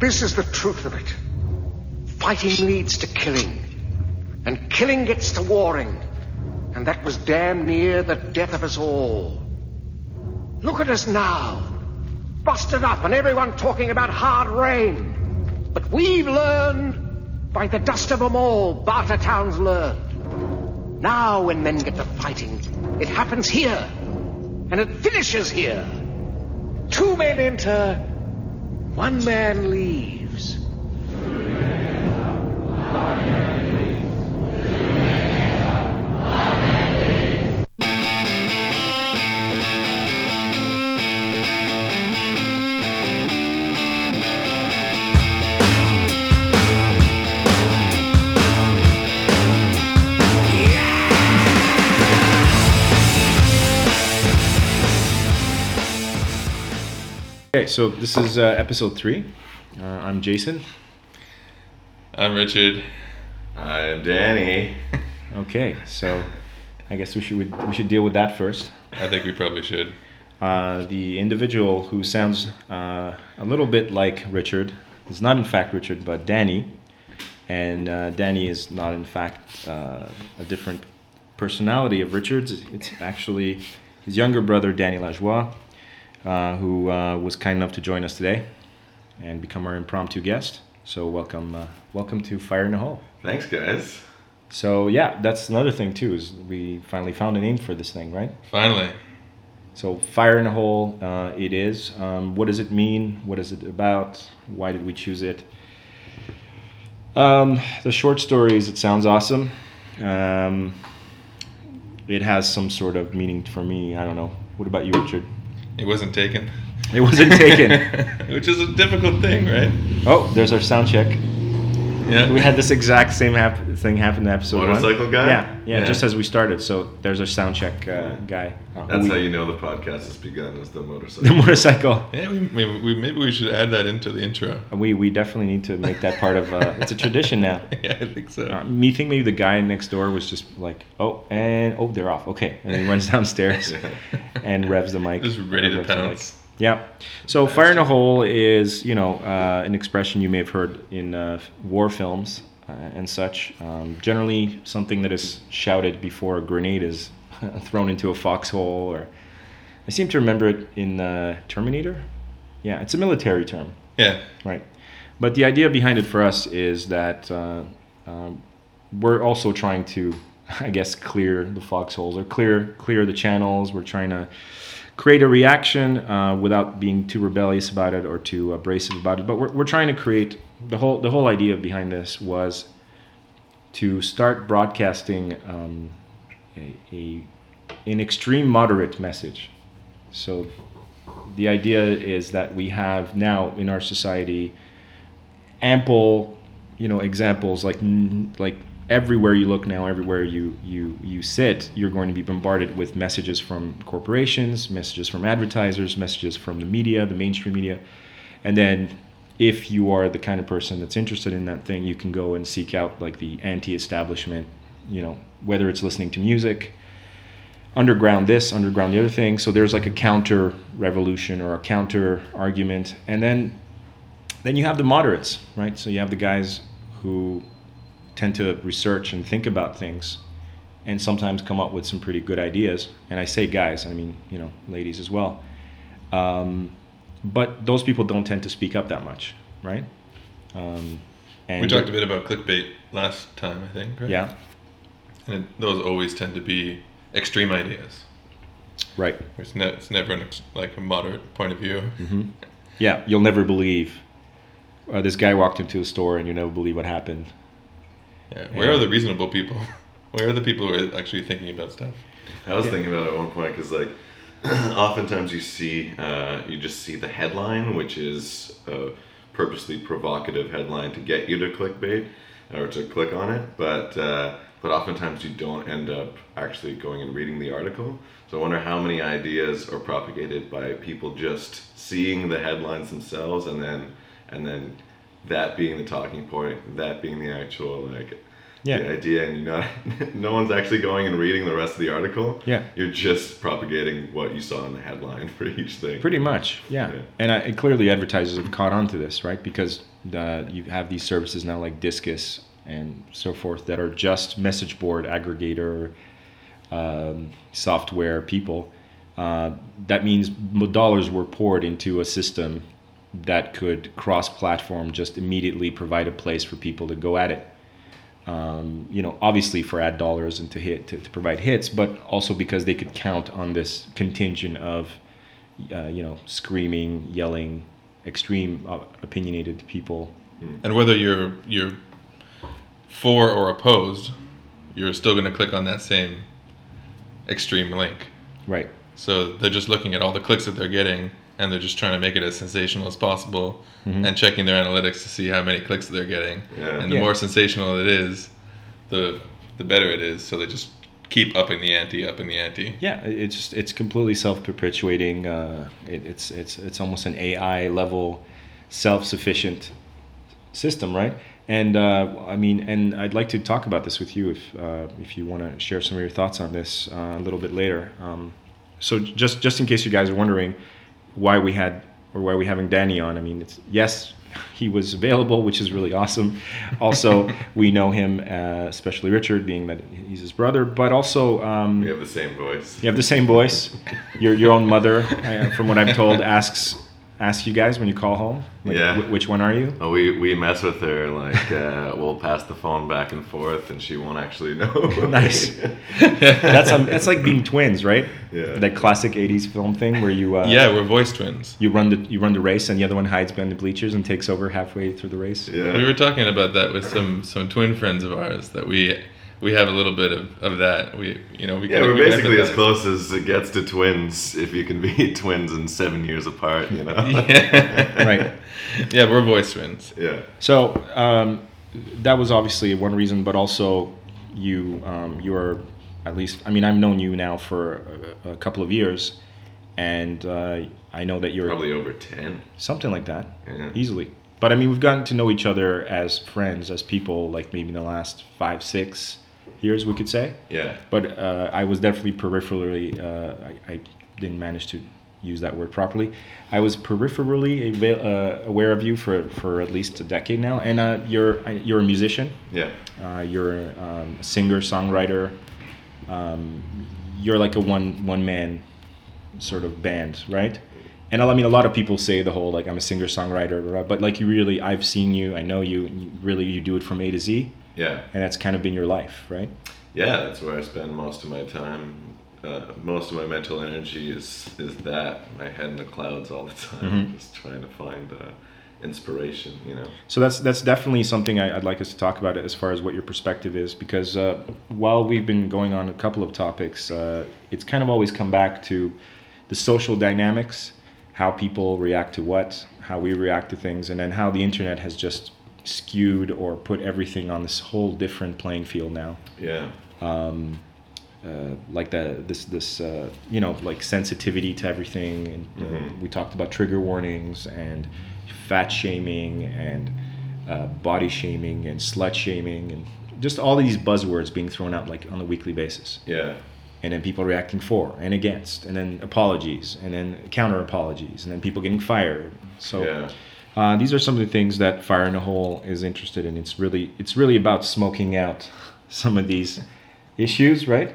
This is the truth of it. Fighting leads to killing, and killing gets to warring, and that was damn near the death of us all. Look at us now, busted up, and everyone talking about hard rain. But we've learned, by the dust of 'em all, Bartertown's learned. Now, when men get to fighting, it happens here, and it finishes here. Two men enter, one man leaves. Okay, so this is uh, episode three. Uh, I'm Jason. I'm Richard. I'm Danny. Okay, so I guess we should we should deal with that first. I think we probably should. Uh, the individual who sounds uh, a little bit like Richard is not in fact Richard, but Danny, and uh, Danny is not in fact uh, a different personality of Richard's. It's actually his younger brother, Danny Lajoie, uh, who uh, was kind enough to join us today and become our impromptu guest. So welcome, uh, welcome to Fire in the Hole. Thanks, guys. So yeah, that's another thing too. Is we finally found a name for this thing, right? Finally. So fire in a hole, uh, it is. Um, what does it mean? What is it about? Why did we choose it? Um, the short story is it sounds awesome. Um, it has some sort of meaning for me. I don't know. What about you, Richard? It wasn't taken. It wasn't taken. Which is a difficult thing, right? oh, there's our sound check. Yeah. We had this exact same hap- thing happen in episode Motorcycle one. guy? Yeah, yeah, Yeah. just as we started. So there's our sound check uh, guy. Uh, That's we- how you know the podcast has begun, is the motorcycle. the motorcycle. motorcycle. Yeah, we, maybe, we, maybe we should add that into the intro. We we definitely need to make that part of. Uh, it's a tradition now. yeah, I think so. Uh, me think maybe the guy next door was just like, oh, and oh, they're off. Okay, and he runs downstairs and revs the mic. Just ready to revs the mic. pounce. Yeah. So fire in a hole is you know uh, an expression you may have heard in uh, war films uh, and such. Um, generally, something that is shouted before a grenade is thrown into a foxhole. Or I seem to remember it in uh, Terminator. Yeah, it's a military term. Yeah. Right. But the idea behind it for us is that uh, um, we're also trying to, I guess, clear the foxholes or clear clear the channels. We're trying to create a reaction uh, without being too rebellious about it or too abrasive about it. But we're, we're trying to create the whole the whole idea behind this was to start broadcasting um, a, a an extreme moderate message. So the idea is that we have now in our society ample you know examples like like everywhere you look now everywhere you you you sit you're going to be bombarded with messages from corporations messages from advertisers messages from the media the mainstream media and then if you are the kind of person that's interested in that thing you can go and seek out like the anti-establishment you know whether it's listening to music underground this, underground the other thing. So there's like a counter revolution or a counter argument, and then then you have the moderates, right? So you have the guys who tend to research and think about things, and sometimes come up with some pretty good ideas. And I say guys, I mean you know ladies as well. Um, but those people don't tend to speak up that much, right? Um, and We talked a bit about clickbait last time, I think, right? Yeah, And it, those always tend to be extreme ideas. right. It's, ne- it's never an ex- like a moderate point of view. Mm-hmm. Yeah, you'll never believe. Uh, this guy walked into a store, and you never believe what happened. Yeah. Where Yeah. are the reasonable people? Where are the people who are actually thinking about stuff? I was thinking about it at one point because, like, oftentimes you see, uh, you just see the headline, which is a purposely provocative headline to get you to clickbait or to click on it, but uh, but oftentimes you don't end up actually going and reading the article. So I wonder how many ideas are propagated by people just seeing the headlines themselves and then and then that being the talking point, that being the actual like Yeah. the idea, and you're not, no one's actually going and reading the rest of the article. Yeah. You're just propagating what you saw in the headline for each thing. Pretty much, yeah. Yeah. And, I, and clearly, advertisers have caught on to this, right? Because uh, you have these services now like Disqus and so forth that are just message board aggregator um, software people. Uh, that means dollars were poured into a system that could cross-platform, just immediately provide a place for people to go at it. Um, you know, obviously for ad dollars and to hit to, to provide hits, but also because they could count on this contingent of uh, you know, screaming, yelling, extreme uh, opinionated people. And whether you're you're for or opposed, you're still going to click on that same extreme link. Right. So they're just looking at all the clicks that they're getting, and they're just trying to make it as sensational as possible, and checking their analytics to see how many clicks they're getting. Yeah. And the Yeah. more sensational it is, the the better it is. So they just keep upping the ante, upping the ante. Yeah, it's just it's completely self-perpetuating. Uh, it, it's it's it's almost an AI level, self-sufficient system, right? And uh, I mean, and I'd like to talk about this with you if uh, if you want to share some of your thoughts on this uh, a little bit later. Um, so just just in case you guys are wondering why we had or why we're having Danny on, I mean, it's yes, he was available, which is really awesome. Also, we know him, uh, especially Richard, being that he's his brother, but also. Um, We have the same voice. you have the same voice. Your your own mother, uh, from what I'm told, asks asks you guys when you call home. Like, Yeah. "Wh- which one are you? Oh, we, we mess with her like uh, we'll pass the phone back and forth, and she won't actually know. Nice. That's um, that's like being twins, right? Yeah. That classic '80s film thing where you uh, Yeah, we're voice twins. you run the you run the race and the other one hides behind the bleachers and takes over halfway through the race. yeah. We were talking about that with some some twin friends of ours that we we have a little bit of, of that. We you know we Yeah, can- we're we can basically as close as it gets to twins if you can be twins and seven years apart, you know? Yeah. Right. yeah, we're voice twins. yeah. So um, that was obviously one reason, but also you um, you're at least I mean I've known you now for a, a couple of years, and uh, I know that you're Probably over 10. something like that Yeah. easily. But I mean we've gotten to know each other as friends, as people, like maybe in the last five six years we could say. Yeah. But uh, I was definitely peripherally. Uh, I, I didn't manage to use that word properly. I was peripherally ava- uh, aware of you for, for at least a decade now, and uh, you're you're a musician. Yeah. Uh, you're um, a singer songwriter. Um, you're like a one one man sort of band, right? And I mean, a lot of people say the whole like I'm a singer songwriter, but like you really, I've seen you, I know you, you really you do it from A to Z, Yeah. and that's kind of been your life, right? Yeah, that's where I spend most of my time. Uh, most of my mental energy is is that my head in the clouds all the time, Mm-hmm. just trying to find uh, inspiration. You know. So that's that's definitely something I, I'd like us to talk about as far as what your perspective is, because uh, while we've been going on a couple of topics, uh, it's kind of always come back to the social dynamics, how people react to what, how we react to things, and then how the internet has just skewed or put everything on this whole different playing field now. Yeah. Uh, like that, this this uh, you know like sensitivity to everything, and uh, we talked about trigger warnings and fat shaming and uh, body shaming and slut shaming and just all these buzzwords being thrown out like on a weekly basis, Yeah. and then people reacting for and against, and then apologies, and then counter apologies, and then people getting fired. So. Yeah. Uh, these are some of the things that Fire in a Hole is interested in. It's really it's really about smoking out some of these issues, right?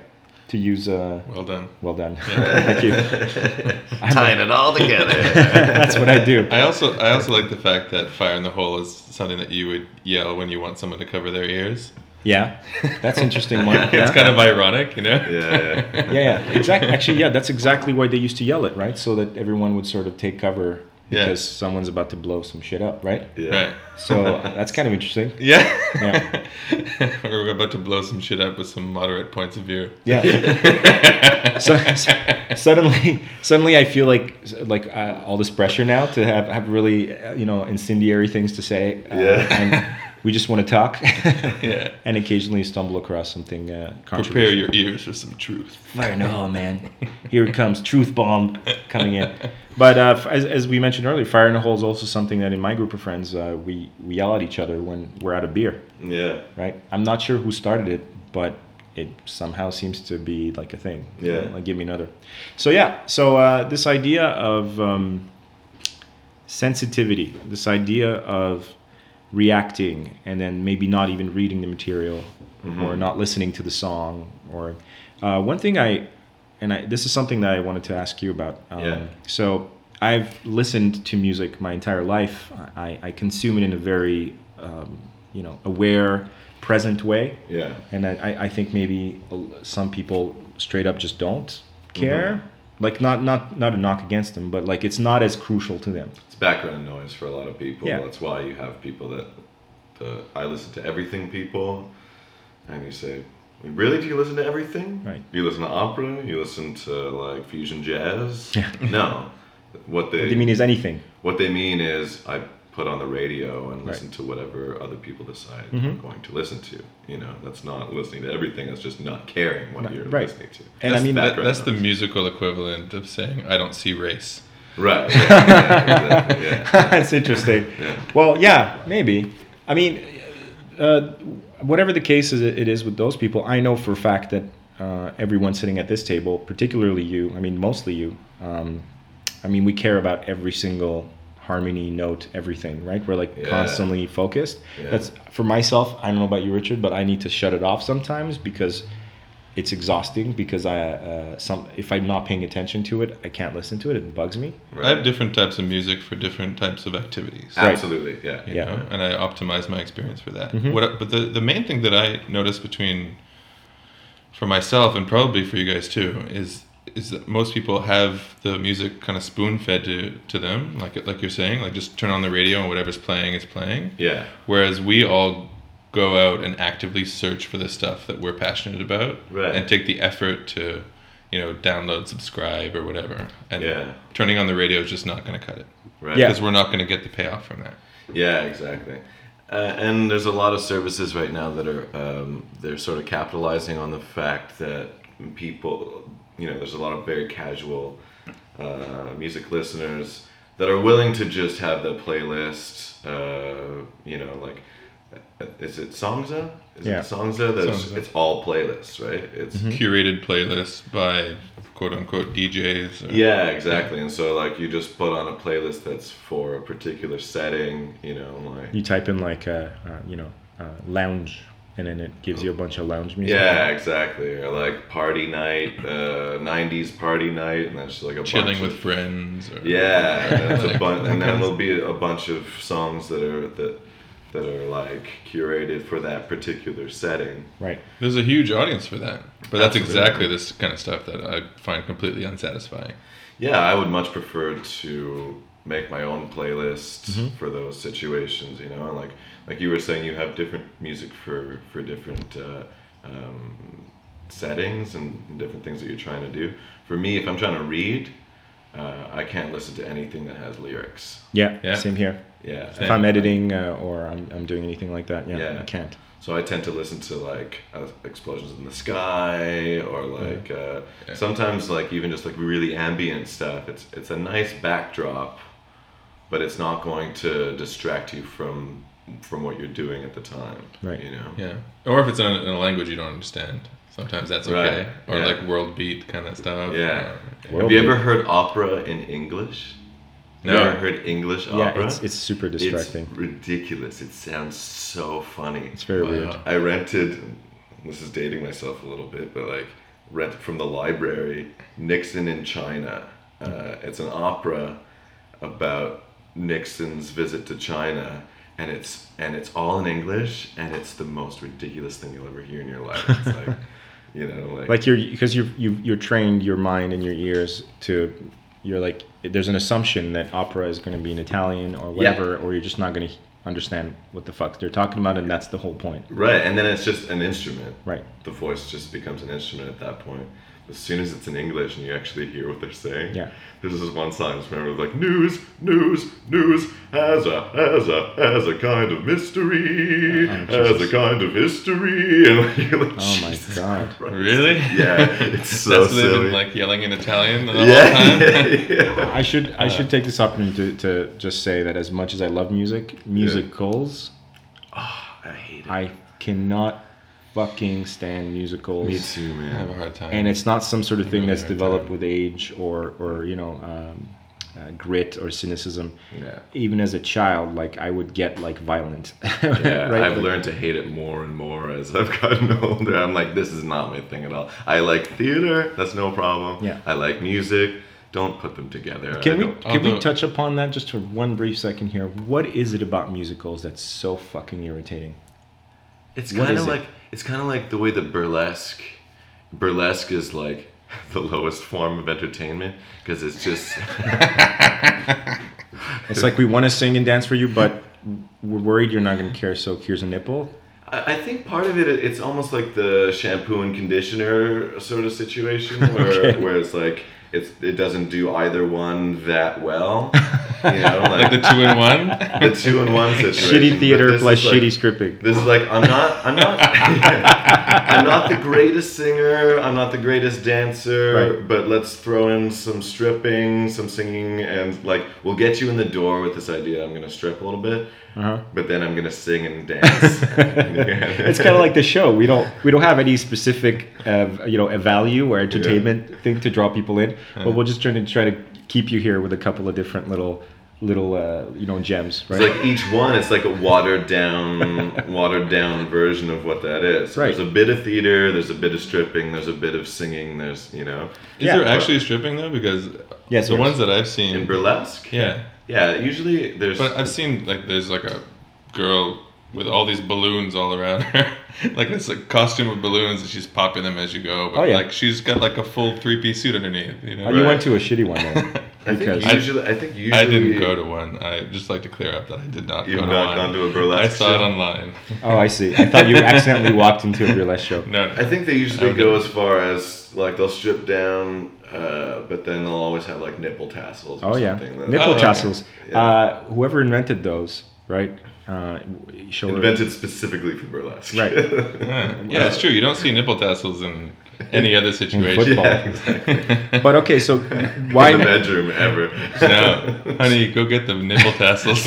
To use uh, Well done. well done. Thank you. Tying it all together. That's what I do. I also I also like the fact that fire in the hole is something that you would yell when you want someone to cover their ears. Yeah, that's interesting. One. It's Yeah. kind of ironic, you know. yeah. Yeah. yeah, yeah, exactly. Actually, yeah, that's exactly why they used to yell it, right? So that everyone would sort of take cover Yeah. because someone's about to blow some shit up, right? Yeah. Right. So that's kind of interesting. Yeah. Yeah. We're about to blow some shit up with some moderate points of view. Yeah. so, so suddenly, suddenly, I feel like like uh, all this pressure now to have have really uh, you know incendiary things to say. Uh, Yeah. And we just want to talk, Yeah. and occasionally stumble across something uh, Prepare your ears for some truth. Fire in the hole, man. Here it comes, truth bomb coming in. But uh, as, as we mentioned earlier, fire in the hole is also something that in my group of friends uh, we we yell at each other when we're out of beer. Yeah. Right? I'm not sure who started it, but it somehow seems to be like a thing. Yeah. Like give me another. So yeah. So uh, this idea of um, sensitivity, this idea of reacting and then maybe not even reading the material or not listening to the song or uh, one thing I and I, this is something that I wanted to ask you about. Um, Yeah. So I've listened to music my entire life. I, I consume it in a very um, you know aware, present way, Yeah. and I, I- I think maybe some people straight up just don't care. Like not not not a knock against them, but like it's not as crucial to them. It's background noise for a lot of people. Yeah. That's why you have people that the I listen to everything people, and you say, really? Do you listen to everything? Right. You listen to opera? You listen to like fusion jazz? Yeah. no. What they What they mean is anything. what they mean is I put on the radio and Right. listen to whatever other people decide Mhm. I'm going to listen to. You know, that's not listening to everything. That's just not caring what Right, you're right. listening to. And I mean, that, that's the musical equivalent of saying I don't see race. Right. Yeah, yeah, exactly, yeah. That's interesting. Yeah. Well, yeah, maybe. I mean, uh, whatever the case is, it is with those people. I know for a fact that uh, everyone sitting at this table, particularly you, I mean, mostly you. Um, I mean, we care about every single harmony, note, everything, right? We're like Yeah. constantly focused. Yeah. That's for myself. I don't know about you, Richard, but I need to shut it off sometimes because it's exhausting. Because I, uh, some, if I'm not paying attention to it, I can't listen to it. It bugs me. I have different types of music for different types of activities. Right. Absolutely. Yeah. you Yeah. know, and I optimize my experience for that. Mhm. What, but the, the main thing that I notice between, for myself and probably for you guys too, is is that most people have the music kind of spoon fed to, to them, like like you're saying, like just turn on the radio and whatever's playing is playing. Yeah. Whereas we all go out and actively search for the stuff that we're passionate about Right. and take the effort to, you know, download, subscribe, or whatever. And Yeah. turning on the radio is just not going to cut it Right. Yeah. because we're not going to get the payoff from that. Yeah, exactly. Uh, and there's a lot of services right now that are um, they're sort of capitalizing on the fact that people, you know, there's a lot of very casual uh, music listeners that are willing to just have the playlist. Uh, you know, like uh, is it Songza? Is Yeah. it Songza? That's Songza. it's all playlists, right? It's Curated playlists by quote unquote DJs. or- Yeah, exactly. And so like you just put on a playlist that's for a particular setting, you know, like You type in like, uh, uh, you know, uh, lounge, and then it gives you a bunch of lounge music. Yeah, exactly. Or like party night, uh, '90s party night, and that's just like a Chilling bunch with of, friends. Or, Yeah, and, that's a Like, bun- and then there'll be a bunch of songs that are that that are like curated for that particular setting. Right. There's a huge audience for that. But that's Absolutely. exactly this kind of stuff that I find completely unsatisfying. Yeah, I would much prefer to make my own playlist Mm-hmm. for those situations. You know, and like like you were saying, you have different music for for different uh, um, settings and different things that you're trying to do. For me, if I'm trying to read, uh, I can't listen to anything that has lyrics. Yeah. Yeah. Same here. Yeah, If I'm editing uh, or I'm, I'm doing anything like that, yeah, Yeah. I can't. So I tend to listen to like uh, explosions in the sky or like uh, Yeah. sometimes like even just like really ambient stuff. It's it's a nice backdrop, but it's not going to distract you from from what you're doing at the time. Right. You know. Yeah. Or if it's in a, in a language you don't understand. Sometimes that's okay. Right, Or yeah. like world beat kind of stuff. Yeah. World Have you beat. ever heard opera in English? No. You ever heard English Yeah, opera? it's, it's super distracting. It's ridiculous. It sounds so funny. It's, very Wow. weird. I rented. This is dating myself a little bit, but like rent from the library. Nixon in China. Uh, it's an opera about Nixon's visit to China, and it's and it's all in English, and it's the most ridiculous thing you'll ever hear in your life. It's like, you know, like, Like you're because you're you you're trained your mind and your ears to you're like there's an assumption that opera is going to be in Italian or whatever, or you're just not going to understand what the fuck they're talking about, and that's the whole point. right, and then it's just an instrument. Right. The voice just becomes an instrument at that point. As soon as it's in English and you actually hear what they're saying, Yeah. There's this one song I just remember like news, news, news has a has a has a kind of mystery, Oh, has a kind of history, and like, you're like, Oh my Jesus God. Christ. Really? Yeah, it's so That's they've silly. been like yelling in Italian the whole yeah, time. yeah, yeah. I should I should uh. take this opportunity to, to just say that as much as I love music, musicals, ah, I hate it. I cannot fucking stand musicals. Me too, I have a hard time. and it's not some sort of thing Really that's developed time. with age or or you know um, uh, grit or cynicism. Yeah. Even as a child, like I would get like violent. Yeah, right? I've Like- learned to hate it more and more as I've gotten older. I'm like, this is not my thing at all. I like theater, that's no problem. Yeah. I like music. Don't put them together. Can I we don't- can we Although- touch upon that just for one brief second here? What is it about musicals that's so fucking irritating? It's kind is of it? It's kind of like the way that burlesque burlesque is like the lowest form of entertainment because it's just It's like we want to sing and dance for you, but we're worried you're not going to care. So here's a nipple. I I think part of it it's almost like the shampoo and conditioner sort of situation where Okay. where it's like it's it doesn't do either one that well. You know, like the two in one. the two in one situation. Shitty theater plus is like- shitty scripting. This is like I'm not I'm not I'm not the greatest singer, I'm not the greatest dancer, Right. but let's throw in some stripping, some singing and like we'll get you in the door with this idea I'm going to strip a little bit, Uh-huh. but then I'm going to sing and dance. It's kind of like the show. We don't we don't have any specific uh, you know a value or entertainment thing to draw people in, but we'll just trying to try to keep you here with a couple of different little little uh, you know gems, right? It's like each one, it's like a watered down, watered down version of what that is. Right. There's a bit of theater, there's a bit of stripping, there's a bit of singing, there's you know, Is Yeah, there but- actually stripping though? Because Yes, the ones that I've seen, in burlesque. yeah. Yeah, usually there's. But I've seen like there's like a girl with all these balloons all around her, like it's a costume with balloons, and she's popping them as you go. But Oh, yeah. like she's got like a full three piece suit underneath. You know. Oh, you Right. went to a shitty one then. I think usually, I, think usually. I didn't go to one. I just like to clear up that I did not You've go to not one. gone to a burlesque I saw it online. oh, I see. I thought you accidentally walked into a burlesque show. No, no. I think they usually Okay. go as far as like they'll strip down, uh, but then they'll always have like nipple tassels. Or Oh yeah, something that- nipple Oh, okay. tassels. Yeah. Uh, whoever invented those, right? Uh, show her- Invented specifically for burlesque. Right. Yeah. yeah, it's true. You don't see nipple tassels in any other situation. football. yeah, exactly. But okay, so why In why? the bedroom ever. No, honey, go get the nipple tassels.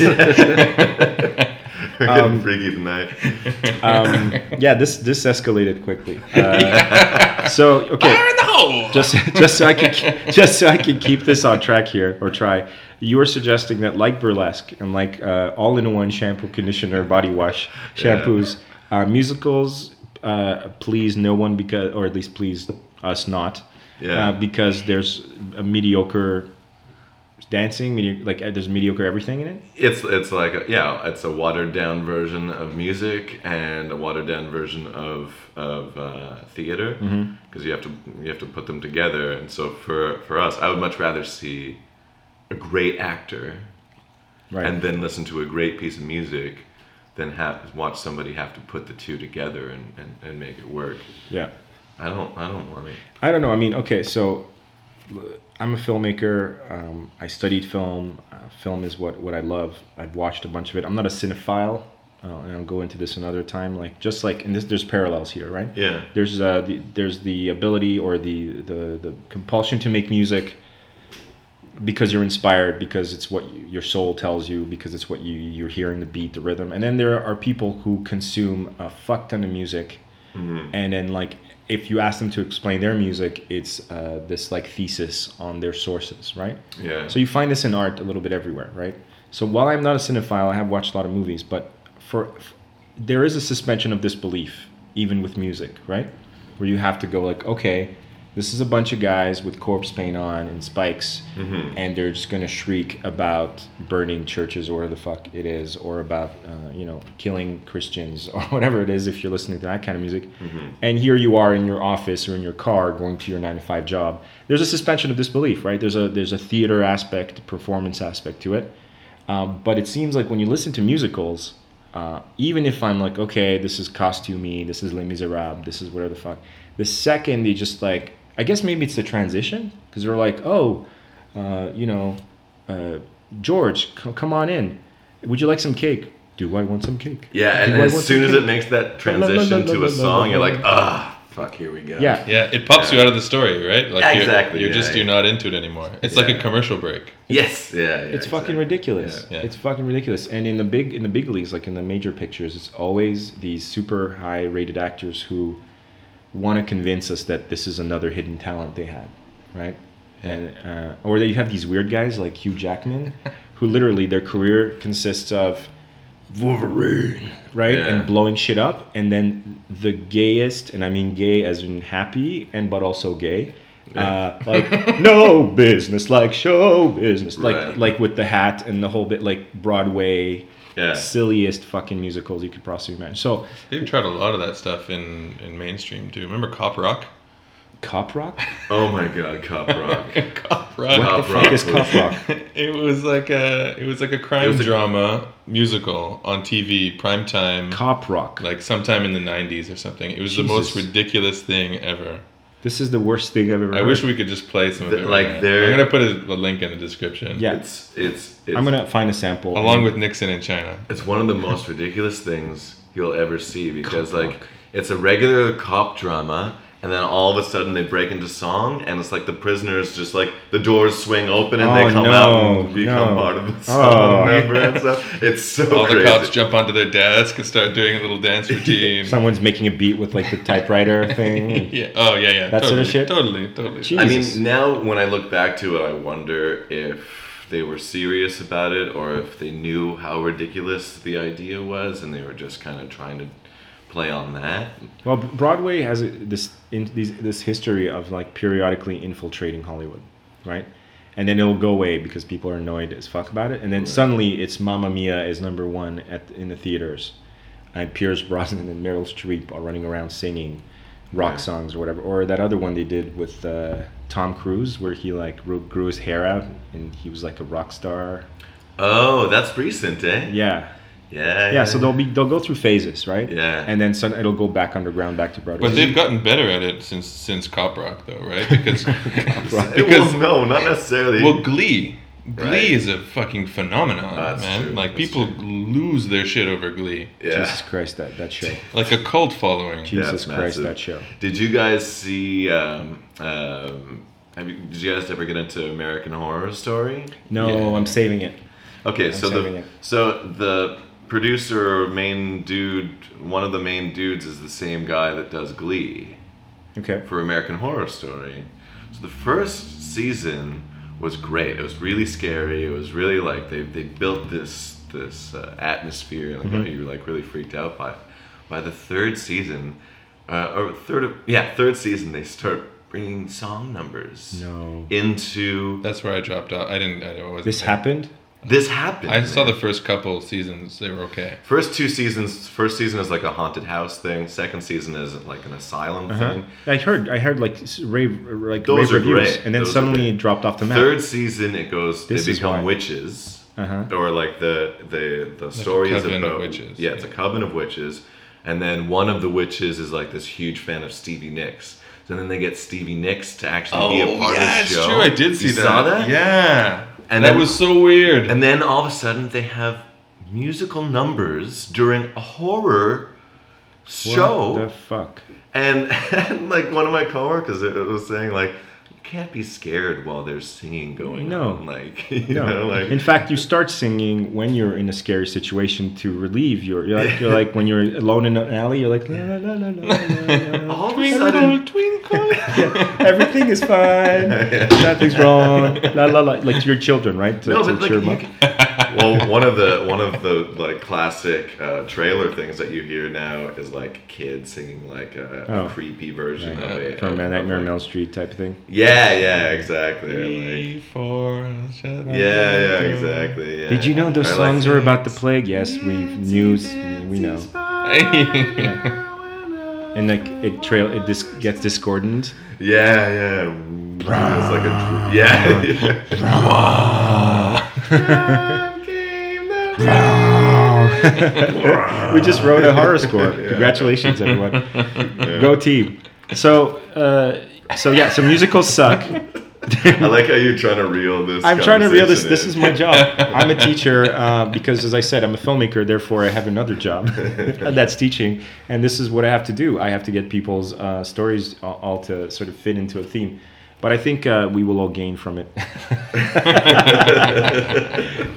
We're getting freaky tonight. Um, yeah, this this escalated quickly. Uh, so okay, Fire in the hole. just just so I can just so I can keep this on track here or try. You are suggesting that like burlesque and like uh, all-in-one shampoo, conditioner, body wash, shampoos, uh, musicals uh, please no one because, or at least please us not, Yeah. uh, because there's a mediocre dancing, medi- like uh, there's mediocre everything in it. It's it's like a, yeah, it's a watered down version of music and a watered down version of of uh, theater because you have to you have to put them together. And so for for us, I would much rather see a great actor Right. and then listen to a great piece of music than have watch somebody have to put the two together and, and, and make it work. yeah. I don't I don't want it. I don't know. I mean, okay, so I'm a filmmaker. Um, I studied film. Uh, film is what, what I love. I've watched a bunch of it. I'm not a cinephile, uh, and I'll go into this another time. Like just like, and this, there's parallels here, right? Yeah. There's uh, the, there's the ability or the, the the compulsion to make music because you're inspired, because it's what you, your soul tells you, because it's what you you're hearing the beat, the rhythm, and then there are people who consume a fuck ton of music and then like if you ask them to explain their music it's uh, this like thesis on their sources right? Yeah. so you find this in art a little bit everywhere right? So while i'm not a cinephile i have watched a lot of movies but for f- there is a suspension of disbelief even with music right? Where you have to go like okay this is a bunch of guys with corpse paint on and spikes and they're just going to shriek about burning churches or whatever the fuck it is or about uh, you know killing christians or whatever it is if you're listening to that kind of music. And here you are in your office or in your car going to your 9 to 5 job. There's a suspension of disbelief right? There's a there's a theater aspect performance aspect to it. Um, but it seems like when you listen to musicals uh, even if i'm like okay this is costumey this is les miserables this is whatever the fuck the second they just like I guess maybe it's the transition because they're like, oh, uh, you know, uh, George, c- come on in. Would you like some cake? Do I want some cake? Yeah, and Do I as soon as cake? it makes that transition to a song, you're like, ah, fuck, here we go. Yeah. Yeah, it pops you out of the story, right? Like you're- Exactly, You're, yeah, just yeah. you're not into it anymore. It's like a commercial break. Yes. Yeah. yeah it's exactly. fucking ridiculous. Yeah. Yeah. It's fucking ridiculous. And in the big in the big leagues, like in the major pictures, it's always these super high rated actors who want to convince us that this is another hidden talent they had, right? And uh, or that you have these weird guys like Hugh Jackman, who literally their career consists of Wolverine, right, Yeah. and blowing shit up, and then the gayest, and I mean gay as in happy, and but also gay. Uh, like no business like show business like Right. like with the hat and the whole bit like Broadway Yeah. silliest fucking musicals you could possibly imagine. So They've tried a lot of that stuff in, in mainstream too. Remember Cop Rock? cop rock? Oh my god, cop rock. Cop Rock. What Cop the rock fuck is cop rock? It was like a it was like a crime was a- drama musical on TV primetime, Cop rock. like sometime in the '90s or something. It was the most ridiculous thing ever. This is the worst thing I've ever I heard. wish we could just play some of The- it. like, right now. they're- I'm gonna put a, a link in the description. Yeah. It's it's it's I'm gonna find a sample. along with Nixon in China. It's one of the most ridiculous things you'll ever see because, Cop like, rock. it's a regular cop drama, and then all of a sudden they break into song, and it's like the prisoners just like the doors swing open and Oh, they come no, out and become no. part of the Oh. song. Remember and stuff? It's so All the cops jump onto their desk and start doing a little dance routine. someone's making a beat with like the typewriter thing. yeah. Oh yeah, yeah. That sort totally, of shit? Totally, totally. Jeez. I mean, now when I look back to it, I wonder if they were serious about it or if they knew how ridiculous the idea was and they were just kind of trying to play on that. Well, Broadway has this in, these, this history of like periodically infiltrating Hollywood, right? And then it'll go away because people are annoyed as fuck about it, and then suddenly it's Mamma Mia is number one at in the theaters, and Pierce Brosnan and Meryl Streep are running around singing rock Right. songs or whatever. Or that other one they did with uh, Tom Cruise where he like grew, grew his hair out and he was like a rock star. Oh, that's recent, eh? Yeah, Yeah. yeah. So they'll be they'll go through phases, right? Yeah. And then some, it'll go back underground, back to Broadway. But they've gotten better at it since since Cop Rock, though, right? Because Because because no, not necessarily. well, Glee, Glee Right. is a fucking phenomenon, That's man. true, Like that's people lose their shit over Glee, yeah. Jesus Christ, that that show. like a cult following. Jesus That's Christ, massive. that show. Did you guys see? Um, um, have you, did you guys ever get into American Horror Story? No, Yeah. I'm saving it. Okay, so the it. so the producer or main dude, one of the main dudes, is the same guy that does Glee Okay. for American Horror Story. So the first season was great. It was really scary. It was really like they they built this this uh, atmosphere and like, you were like really freaked out by. it. By the third season, uh, or third of, yeah third season, they start bringing song numbers No. into That's where I dropped out. I didn't. I wasn't This there. happened. This happened. I saw the first couple seasons. They were okay. First two seasons. First season is like a haunted house thing. Second season is like an asylum Uh-huh. thing. I heard. I heard like s- rave, like Those rave are reviews, great. and then Those suddenly it dropped off the map. Third season, it goes. This they is become witches, Uh-huh. or like the the the story is coven of about witches, Yeah, it's a coven of witches, and then one of the witches is like this huge fan of Stevie Nicks. So then they get Stevie Nicks to actually be a part Oh, yeah, of the it's show. true. I did see You that. Saw that? Yeah. And that then- was so weird. And then all of a sudden they have musical numbers during a horror show. What the fuck? And, and like one of my coworkers was saying like can't be scared while there's singing going No. on. Like you No. know, like in fact, you start singing when you're in a scary situation to relieve your. You're like, you're like when you're alone in an alley. You're like, la, la, la, la, la, la, all of a sudden twinkle. Yeah, everything is fine. Nothing's wrong. La la la. Like to your children, right? To, no, to but like cheer you them up. can- well, one of the one of the like classic uh, trailer things that you hear now is like kids singing like a, a Oh. creepy version Right. of it. From of- uh, Nightmare on Elm Street type thing. Yeah, yeah, yeah, exactly. Like, Three, four, yeah, yeah, exactly. Yeah. Did you know those Or, like, songs were about the plague? Yes, we knew. We know. And like it trail, it dis- gets discordant. Yeah, yeah. It's like a dr- yeah. yeah. we just wrote a horror score. Congratulations, everyone. Go team. So uh, so yeah, so musicals suck. I like how you're trying to reel this. I'm trying to reel this. conversation This is my job. I'm a teacher uh, because, as I said, I'm a filmmaker. Therefore, I have another job, that's teaching. And this is what I have to do. I have to get people's uh, stories all, all to sort of fit into a theme. But I think uh, we will all gain from it.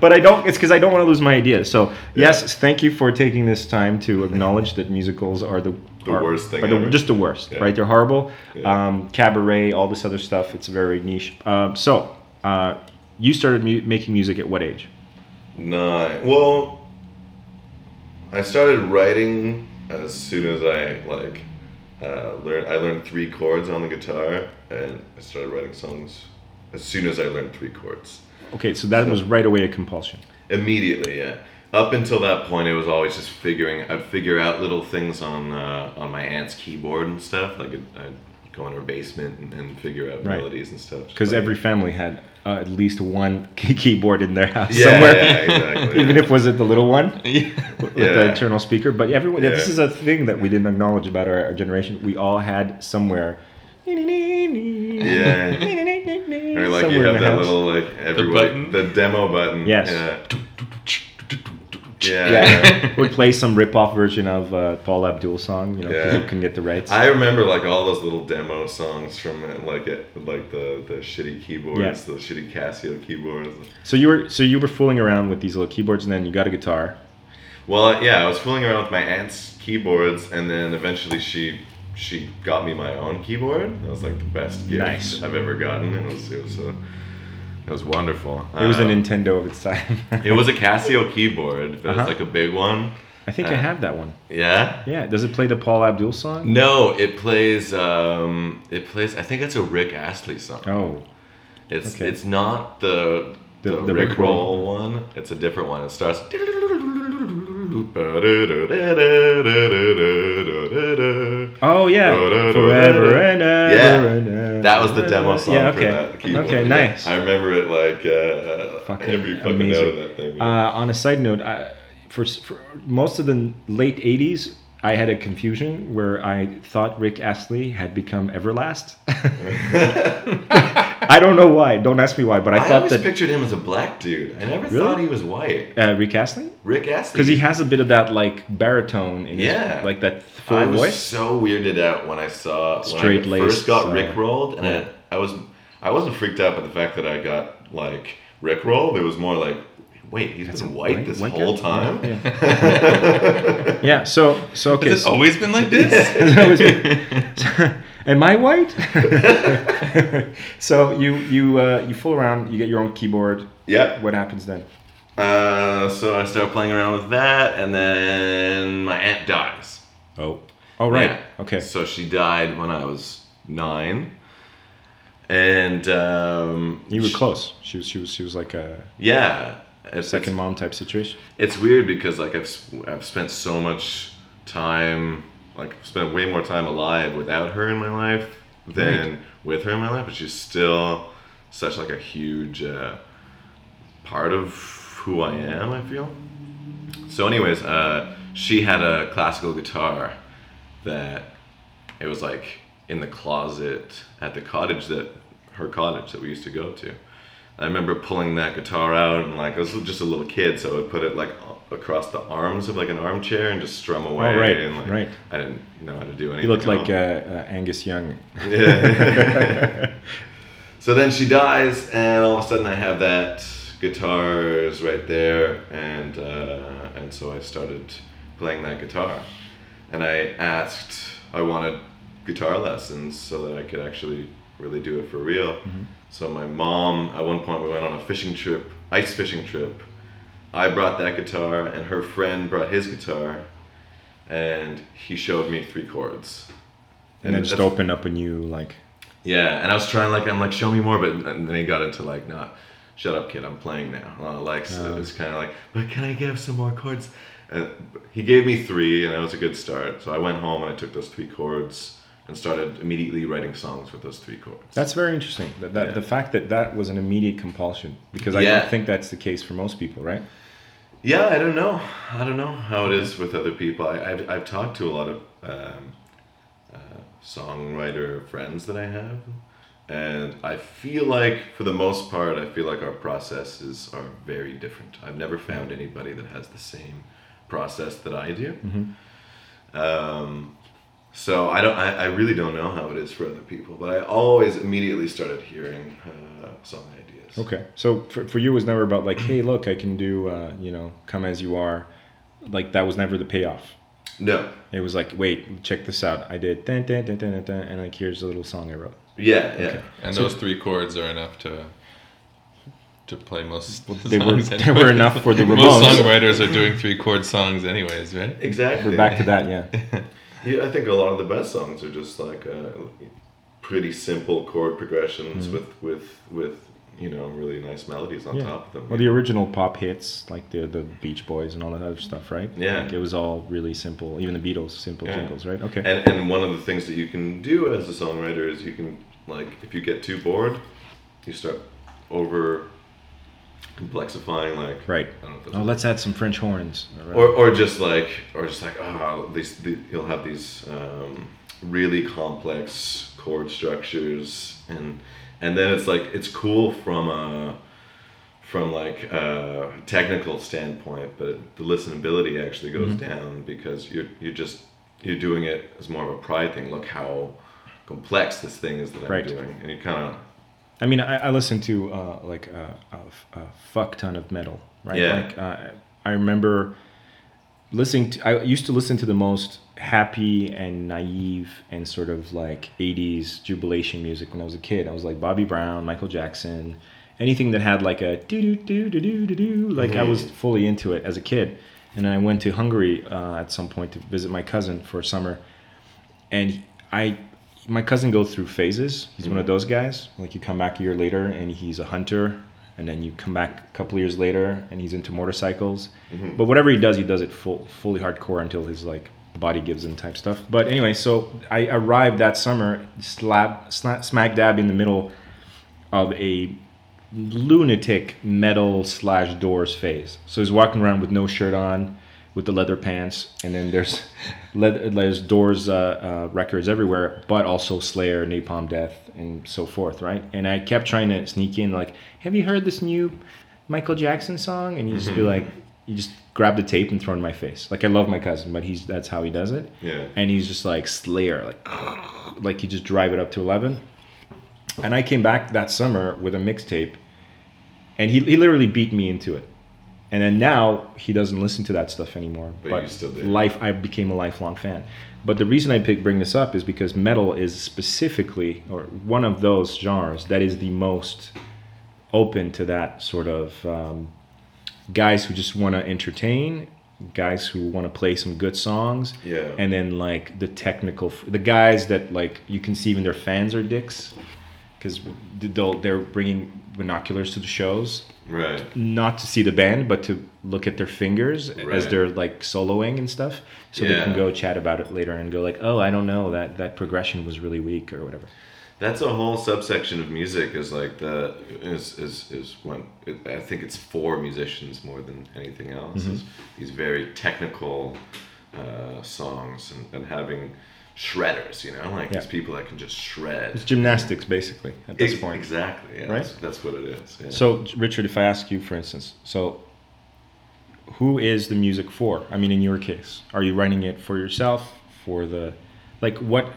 but I don't. It's because I don't want to lose my ideas. So yes, thank you for taking this time to acknowledge that musicals are the The are- worst thing the- ever. just the worst, Yeah. right? They're horrible. Yeah. Um, cabaret, all this other stuff. It's very niche. Um, so uh, you started mu- making music at what age? Nine. Well, I started writing as soon as I like uh, learned. I learned three chords on the guitar, and I started writing songs as soon as I learned three chords. Okay, so that was right away a compulsion. Immediately, yeah. Up until that point, it was always just figuring. I'd figure out little things on uh, on my aunt's keyboard and stuff. Like I'd, I'd go in her basement and, and figure out Right. melodies and stuff. Because every family had uh, at least one key- keyboard in their house Yeah, somewhere. yeah, exactly, Even yeah. if was it the little one with the internal speaker. But everyone, this Yeah. is a thing that we didn't acknowledge about our, our generation. We all had somewhere. Yeah. Or like you somewhere in have the that house. little like everyone button? the demo button. Yes. Yeah. Yeah. Yeah, we play some rip-off version of uh, Paula Abdul song, you know, Yeah. you can get the rights. I remember like all those little demo songs from uh, like it, like the the shitty keyboards, Yeah. the shitty Casio keyboards. so you were so you were fooling around with these little keyboards, and then you got a guitar. Well, yeah, I was fooling around with my aunt's keyboards, and then eventually she she got me my own keyboard. That was like the best gift Nice. I've ever gotten. It was it was uh, it was wonderful. It was a Uh, Nintendo of its time. It was a Casio keyboard. It was Uh-huh. like a big one. I think I uh, have that one. Yeah. Yeah. Does it play the Paula Abdul song? No, it plays. Um, it plays. I think it's a Rick Astley song. Oh. It's okay. it's not the the, The- the Rick Rick Roll Roll. one. It's a different one. It starts. Oh yeah. Forever and ever. Yeah. and ever. That was the demo song Yeah. for Okay. that keyboard. Okay. Yeah. Nice. I remember it like uh, Fucking every fucking note of that thing. Uh, on a side note, I, for, for most of the late '80s, I had a confusion where I thought Rick Astley had become Everlast. I don't know why. Don't ask me why, but I, I, thought always that pictured him as a black dude. I never Really? thought he was white. uh, Rick Astley, Rick Astley. because he has a bit of that like baritone in Yeah. his, like that full I was voice. so weirded out when I saw when I first got uh, Rick rolled, and yeah. I, I was I wasn't freaked out by the fact that I got like Rick rolled. It was more like, wait, he's been white white- this white whole guy? time. Yeah. Yeah. So so okay. Has it so- always been like this? That. Am I white? so you you uh, you fool around. You get your own keyboard. Yeah. What happens then? Uh, so I start playing around with that, and then my aunt dies. Oh. Oh right. Yeah. Okay. So she died when I was nine, and um, You were sh- close. She was she was she was like a Yeah. It's, second mom type situation. it's weird because like I've I've spent so much time like spent way more time alive without her in my life than with her in my life, but she's still such like a huge uh, part of who I am. I feel. So, anyways, uh, she had a classical guitar that it was like in the closet at the cottage that her cottage that we used to go to. I remember pulling that guitar out and like I was just a little kid, so I would put it like across the arms of like an armchair and just strum away. Oh, right, and, like, right. I didn't know how to do anything. You looked like uh, uh, Angus Young. Yeah. so then she dies, and all of a sudden I have that guitar is right there, and uh, and so I started playing that guitar, and I asked I wanted guitar lessons so that I could actually really do it for real. So my mom, at one point, we went on a fishing trip, ice fishing trip. I brought that guitar, and her friend brought his guitar, and he showed me three chords. And then just opened up a new like. yeah, and I was trying like I'm like show me more, but and then he got into like no, shut up, kid, I'm playing now. Uh, like so it was kind of like, but can I give some more chords? And he gave me three, and that was a good start. So I went home and I took those three chords and started immediately writing songs with those three chords. That's very interesting. That, that Yeah. the fact that that was an immediate compulsion because I Yeah. don't think that's the case for most people, right? Yeah, I don't know. I don't know how it is with other people. I, I've, I've talked to a lot of um, uh, songwriter friends that I have. And I feel like, for the most part, I feel like our processes are very different. I've never found anybody that has the same process that I do. Um, so I don't. I, I really don't know how it is for other people, but I always immediately started hearing uh, song ideas. Okay, so for, for you, it was never about like, hey, look, I can do, uh, you know, come as you are. Like that was never the payoff. No. It was like, wait, check this out. I did dun, dun, dun, dun, dun, dun, and like here's a little song I wrote. Yeah. Yeah. And So- those three chords are enough to to play most They were songs they were enough for the Most songwriters are doing three chord songs anyways, right? Exactly. We're back to that, yeah. Yeah, I think a lot of the best songs are just like uh, pretty simple chord progressions with with with you know really nice melodies on Yeah. top of them. Well, the original pop hits, like the the Beach Boys and all that other stuff, right? Yeah. Like it was all really simple. Even the Beatles, simple Yeah. jingles, right? Okay. and and one of the things that you can do as a songwriter is you can like if you get too bored, you start over complexifying like right. I don't know Oh, let's add some French horns. or, or just like or just like oh these the, you'll have these um, really complex chord structures and and then it's like it's cool from a from like a technical standpoint but the listenability actually goes Mm-hmm. down because you're you're just you're doing it as more of a pride thing look how complex this thing is that I'm Right. doing and you kind of I mean, I, I listen to uh, like a, a, a fuck ton of metal, right? Yeah. Like uh, I remember listening to. I used to listen to the most happy and naive and sort of like '80s jubilation music when I was a kid. I was like Bobby Brown, Michael Jackson, anything that had like a do do do do do do do. Like I was fully into it as a kid. And then I went to Hungary uh, at some point to visit my cousin for summer, and I my cousin goes through phases. He's one of mm-hmm. those guys. Like you come back a year later and he's a hunter, and then you come back a couple years later and he's into motorcycles. Mm-hmm. But whatever he does, he does it full, fully hardcore until his like body gives in type stuff. But anyway, so I arrived that summer, slab, sla- smack dab in the middle of a lunatic metal slash doors phase. So he's walking around with no shirt on, with the leather pants, and then there's leather, there's doors uh, uh, records everywhere, but also Slayer, Napalm Death, and so forth, right? And I kept trying to sneak in, like, have you heard this new Michael Jackson song? And you just be like, you just grab the tape and throw it in my face. Like I love my cousin, but he's that's how he does it. Yeah. And he's just like Slayer, like like you just drive it up to eleven. And I came back that summer with a mixtape, and he, he literally beat me into it. And then now he doesn't listen to that stuff anymore. But you still do. Life, I became a lifelong fan. But the reason I pick bring this up is because metal is specifically, or one of those genres that is the most open to that sort of um, guys who just want to entertain, guys who want to play some good songs, Yeah. and then like the technical, the guys that like you can see even their fans are dicks because they're bringing binoculars to the shows right not to see the band but to look at their fingers as they're like soloing and stuff so they can go chat about it later and go like oh i don't know that that progression was really weak or whatever That's a whole subsection of music. Is like the is is is when I think it's for musicians more than anything else. Is these very technical uh, songs and, and having shredders. You know, like Yeah. these people that can just shred. it's gymnastics basically at this Ex- point Exactly. Yeah, Right? That's, that's what it is. Yeah. So, Richard, if I ask you, for instance, so who is the music for? I mean, in your case, are you writing it for yourself, for the, like, what,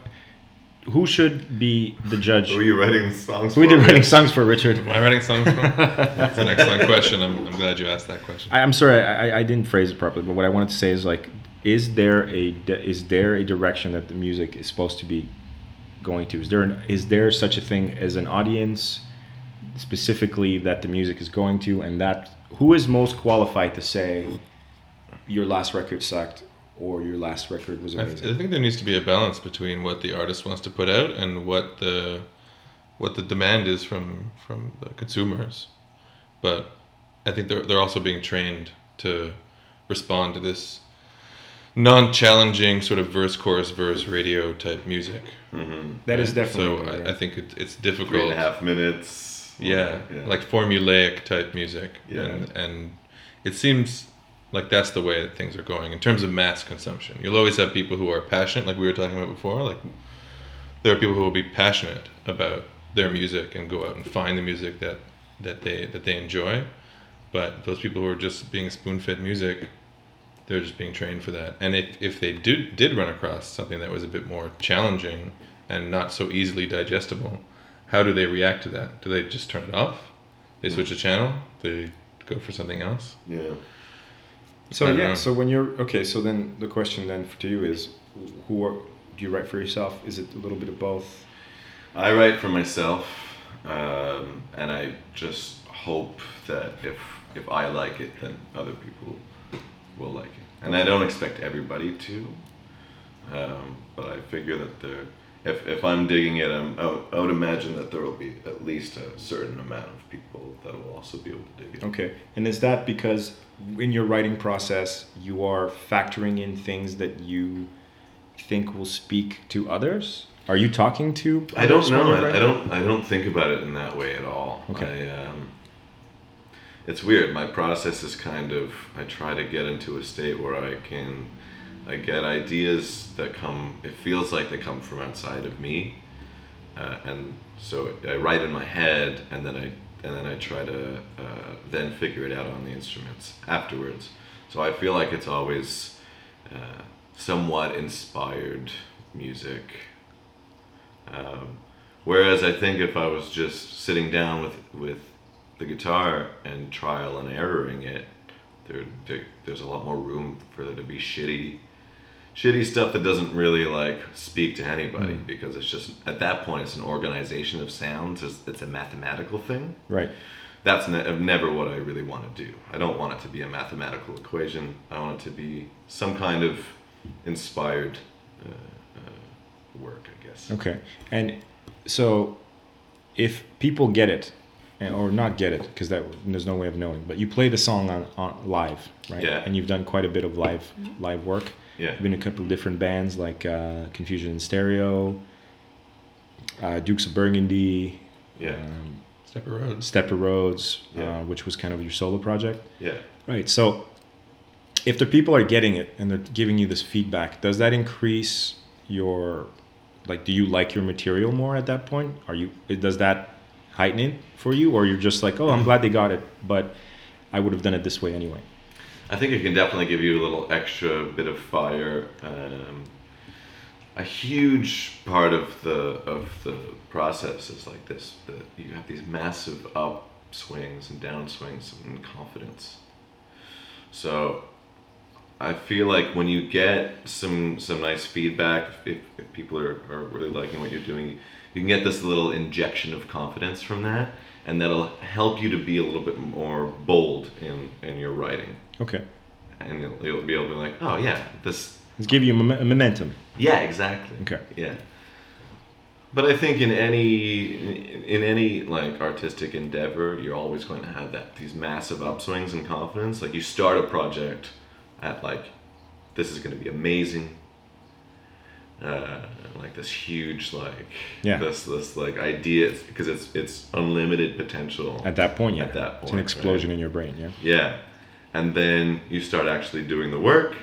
who should be the judge? Who are you writing the songs Who are you writing songs for, Richard? Am I writing songs for? That's an excellent question. I'm, I'm glad you asked that question. I, I'm sorry, I, I- I didn't phrase it properly, but what I wanted to say is like, is there a is there a direction that the music is supposed to be going to? Is there an, is there such a thing as an audience specifically that the music is going to, and that who is most qualified to say your last record sucked or your last record was I, th- amazing? I think there needs to be a balance between what the artist wants to put out and what the what the demand is from from the consumers. But I think they're they're also being trained to respond to this non-challenging sort of verse chorus verse radio type music. Mm-hmm. That is definitely. So I, I think it, it's difficult. and a half minutes. Yeah, like formulaic type music. Yeah. And, and it seems like that's the way that things are going in terms of mass consumption. You'll always have people who are passionate, like we were talking about before, like there are people who will be passionate about their music and go out and find the music that that they that they enjoy. But those people who are just being spoon fed music, they're just being trained for that. And if, if they did did run across something that was a bit more challenging and not so easily digestible, how do they react to that? Do they just turn it off? They switch the channel? They go for something else? Yeah. So yeah. know. So when you're okay, so then the question then to you is, who are, do you write for yourself? Is it a little bit of both? I write for myself, um, and I just hope that if if I like it, then other people will like it. And I don't expect everybody to, um, but I figure that there, if if I'm digging it, I'm, I, would, I would imagine that there will be at least a certain amount of people that will also be able to dig it. Okay. And is that because in your writing process you are factoring in things that you think will speak to others? Are you talking to? I don't know. I, I don't. I don't think about it in that way at all. Okay. I, um, it's weird. My process is kind of. I try to get into a state where I can. I get ideas that come. It feels like they come from outside of me, uh, and so I write in my head, and then I and then I try to uh, then figure it out on the instruments afterwards. So I feel like it's always uh, somewhat inspired music. Um, whereas I think if I was just sitting down with with the guitar and trial and erroring it, there, there there's a lot more room for there to be shitty shitty stuff that doesn't really like speak to anybody Mm. because it's just at that point it's an organization of sounds it's, it's a mathematical thing Right. that's ne- never what I really want to do. I don't want it to be a mathematical equation. I want it to be some kind of inspired uh, uh, work, I guess. Okay. And so, if people get it, and- or not get it, because that there's no way of knowing, but you play the song on, on live, right? Yeah. And you've done quite a bit of live live work. Yeah. You've been in a couple of different bands like uh, Confusion in Stereo, uh, Dukes of Burgundy, Yeah. um, Step of roads. Stepper Roads, Yeah. uh, which was kind of your solo project. Yeah. Right. So, if the people are getting it and they're giving you this feedback, does that increase your, like, do you like your material more at that point? Are you, does that heighten it for you, or you're just like, oh, I'm glad they got it, but I would have done it this way anyway. I think it can definitely give you a little extra bit of fire. Um, a huge part of the of the process is like this: that you have these massive up swings and down swings in confidence. So, I feel like when you get some some nice feedback, if, if people are, are really liking what you're doing, you can get this little injection of confidence from that, and that'll help you to be a little bit more bold in in your writing Okay. and you'll, you'll be able to be like, oh yeah, this, Let's give you a, mom- momentum. yeah, exactly. Okay. Yeah. But I think in any in any like artistic endeavor, you're always going to have that these massive upswings in confidence. Like you start a project at like, this is going to be amazing. Uh, like this huge like Yeah. this this like idea because it's it's unlimited potential At that point, yeah. At that It's an point, explosion in your brain, yeah. Yeah. And then you start actually doing the work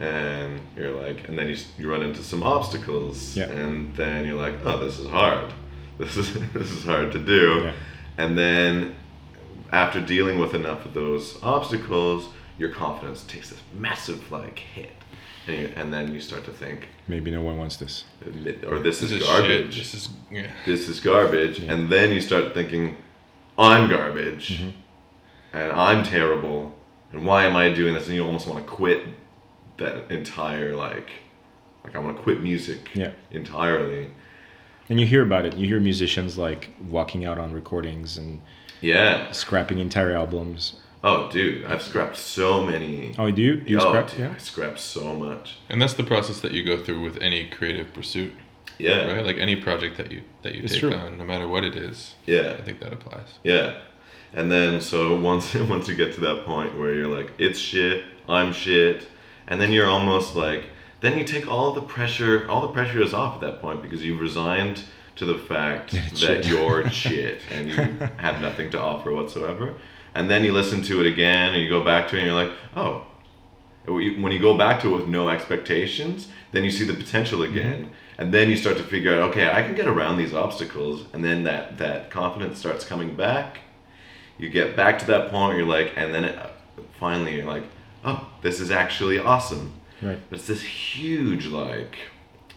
and you're like and then you, you run into some obstacles Yeah. and then you're like, "Oh, this is hard. This is this is hard to do." Yeah. And then after dealing with enough of those obstacles, your confidence takes this massive like hit. And, you, and then you start to think, Maybe no one wants this. or this, This is, is garbage Shit. This is yeah. this is garbage Yeah. and then you start thinking i'm garbage Mm-hmm. and i'm terrible and why am i doing this and you almost want to quit that entire like like i want to quit music Yeah. entirely And you hear about it. You hear musicians like walking out on recordings and yeah scrapping entire albums. Oh dude i've scrapped so many Oh, do you? Do you oh, scrap? dude, Yeah. i scrapped so much And that's the process that you go through with any creative pursuit, yeah right? Like any project that you that you It's take true. on, no matter what it is. yeah I think that applies. Yeah. And then so once once you get to that point where you're like, it's shit, I'm shit, and then you're almost like then you take all the pressure all the pressure is off at that point because you've resigned to the fact that shit. you're shit and you have nothing to offer whatsoever. And then you listen to it again and you go back to it and you're like, oh, When you go back to it with no expectations, then you see the potential mm-hmm. again, and then you start to figure out, okay, I can get around these obstacles, and then that that confidence starts coming back. You get back to that point, where you're like, and then it, finally you're like, oh, this is actually awesome. Right. It's this huge like,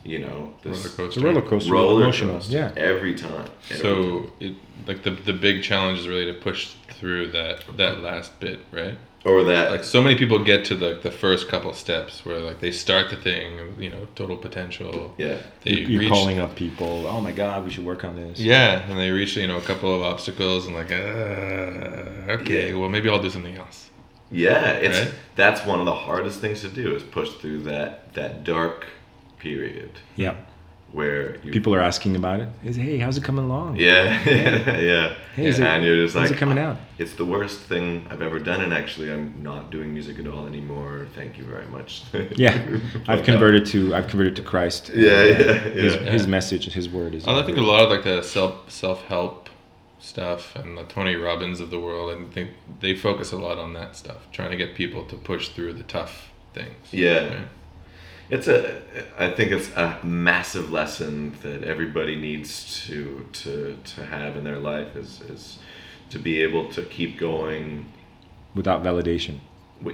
you know, the Roller coaster. It's a roller coaster. roller emotional. coaster Yeah. every time. every time. So, it, like the the big challenge is really to push through that that last bit, right? or that Like so many people get to the the first couple steps where like they start the thing, you know, total potential. yeah. They You're, you're reach, calling up people. Oh my God, we should work on this. Yeah, and they reach you know a couple of obstacles and like, uh, okay, Yeah. well maybe I'll do something else. Yeah, it's Right? that's one of the hardest things to do is push through that that dark period Yeah. where you, People are asking about it. Is hey, how's it coming along? Yeah, yeah. Hey, is it- and you're just like, it coming ah, out? It's the worst thing I've ever done, and actually, I'm not doing music at all anymore. Thank you very much. Yeah, I've converted to I've converted to Christ. Yeah, yeah, uh, His, yeah. his message, his word is. Oh, I think a lot of like the self self help stuff and the Tony Robbins of the world, and think they focus a lot on that stuff, trying to get people to push through the tough things. Yeah. right? It's a. I think it's a massive lesson that everybody needs to to to have in their life is is to be able to keep going. without validation.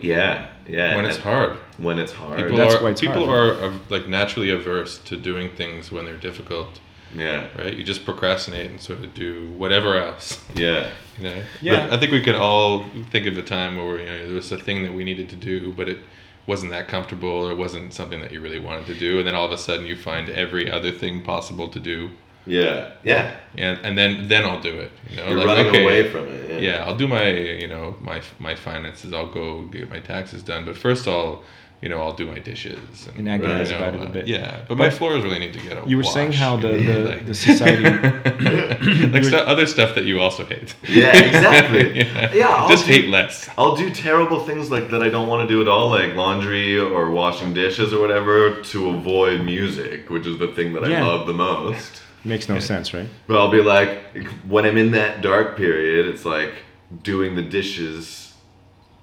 Yeah, yeah. When it's and hard. When it's hard. People That's are why it's people hard. are, are like naturally averse to doing things when they're difficult, yeah. right? You just procrastinate and sort of do whatever else. Yeah. You know? Yeah. But I think we could all think of a time where you know there was a thing that we needed to do, but it wasn't that comfortable or wasn't something that you really wanted to do, and then all of a sudden you find every other thing possible to do, Yeah. Yeah. and and then then I'll do it. You know, You're like, running okay, away from it. Yeah. yeah, I'll do my you know my my finances. I'll go get my taxes done, but first I'll you know I'll do my dishes And agonize you know, about it a uh, bit. Yeah, but my But floors really need to get a You were saying how the- you know, the- like- the society- like stu- other stuff that you also hate. Yeah, exactly. yeah, Yeah, I'll just do- hate less. I'll do terrible things like that I don't want to do at all, like laundry or washing dishes or whatever, to avoid music, which is the thing that I love the most. Makes no sense, right? But I'll be like, when I'm in that dark period, it's like doing the dishes It's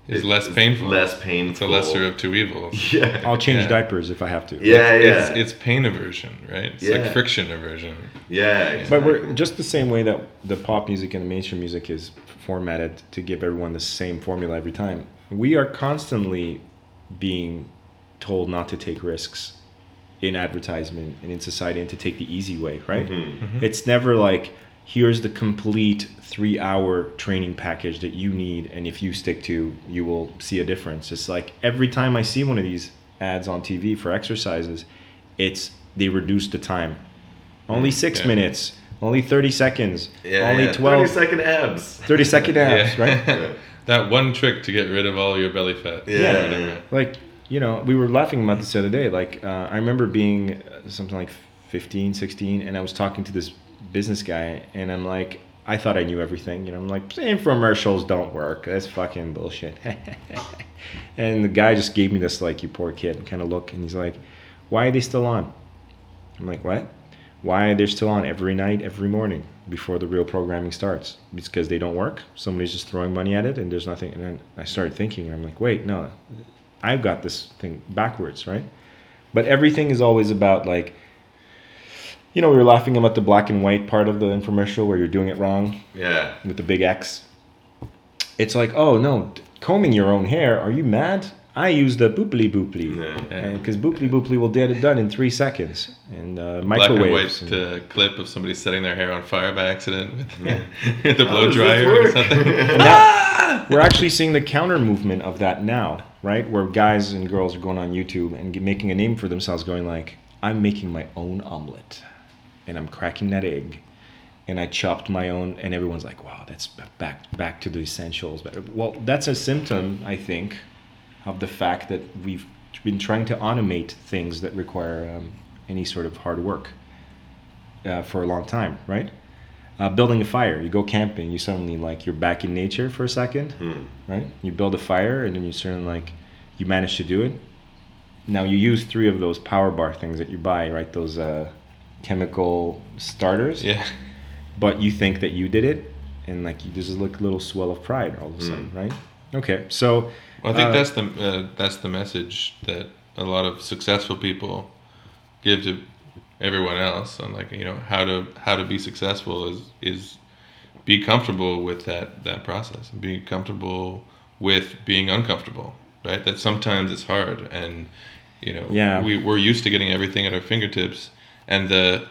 is- less painful. Less painful. It's a lesser of two evils. Yeah. I'll change Yeah. diapers if I have to. Yeah, yeah. It's, it's pain aversion, right? It's Yeah. like friction aversion. yeah. But we're just the same way that the pop music and the mainstream music is formatted to give everyone the same formula every time. We are constantly being told not to take risks in advertisement and in society and to take the easy way, right? Mhm. It's never like here's the complete 3-hour training package that you need and if you stick to you will see a difference. It's like every time I see one of these ads on TV for exercises, it's they reduce the time. Only 6 Yeah. minutes, only 30 seconds, Yeah, only yeah. 12 30 second abs. 30 second abs, right? That one trick to get rid of all your belly fat. Yeah. Yeah. Like, you know, we were laughing about this the other day. Like, uh, I remember being uh, something like 15, 16, and I was talking to this business guy, and I'm like, I thought I knew everything. You know, I'm like, infomercials don't work. That's fucking bullshit. and the guy just gave me this, like, you poor kid kind of look, and he's like, why are they still on? I'm like, what? Why are they're still on every night, every morning before the real programming starts? It's because they don't work. Somebody's just throwing money at it, and there's nothing. And then I started thinking, and I'm like, wait, no, I've got this thing backwards, right? But everything is always about like, you know, we were laughing about the black and white part of the infomercial where you're doing it wrong Yeah. with the big X. It's like, oh no, combing your own hair. Are you mad? I use the booply booply. Yeah. Because booply booply will get it done in three seconds. And uh, Black and white and- uh, clip of somebody setting their hair on fire by accident with, with the blow dryer or something. And that- we're actually seeing the counter movement of that now, right? Where guys and girls are going on YouTube and making a name for themselves, going like, "I'm making my own omelet, and I'm cracking that egg, and I chopped my own." And everyone's like, "Wow, that's back back to the essentials." But well, that's a symptom, I think, of the fact that we've been trying to automate things that require um, any sort of hard work uh, for a long time, right? Uh, building a fire. You go camping. You suddenly like you're back in nature for a second, Hmm. right? You build a fire, and then you suddenly like you manage to do it. Now you use three of those power bar things that you buy, right? Those uh, chemical starters. Yeah. But you think that you did it, and like you just look a little swell of pride all of a sudden, right? Okay, so Well, I think Uh, that's the uh, that's the message that a lot of successful people give to everyone else on like you know how to how to be successful is is be comfortable with that that process and be comfortable with being uncomfortable right that sometimes it's hard and you know Yeah. we, we're used to getting everything at our fingertips and the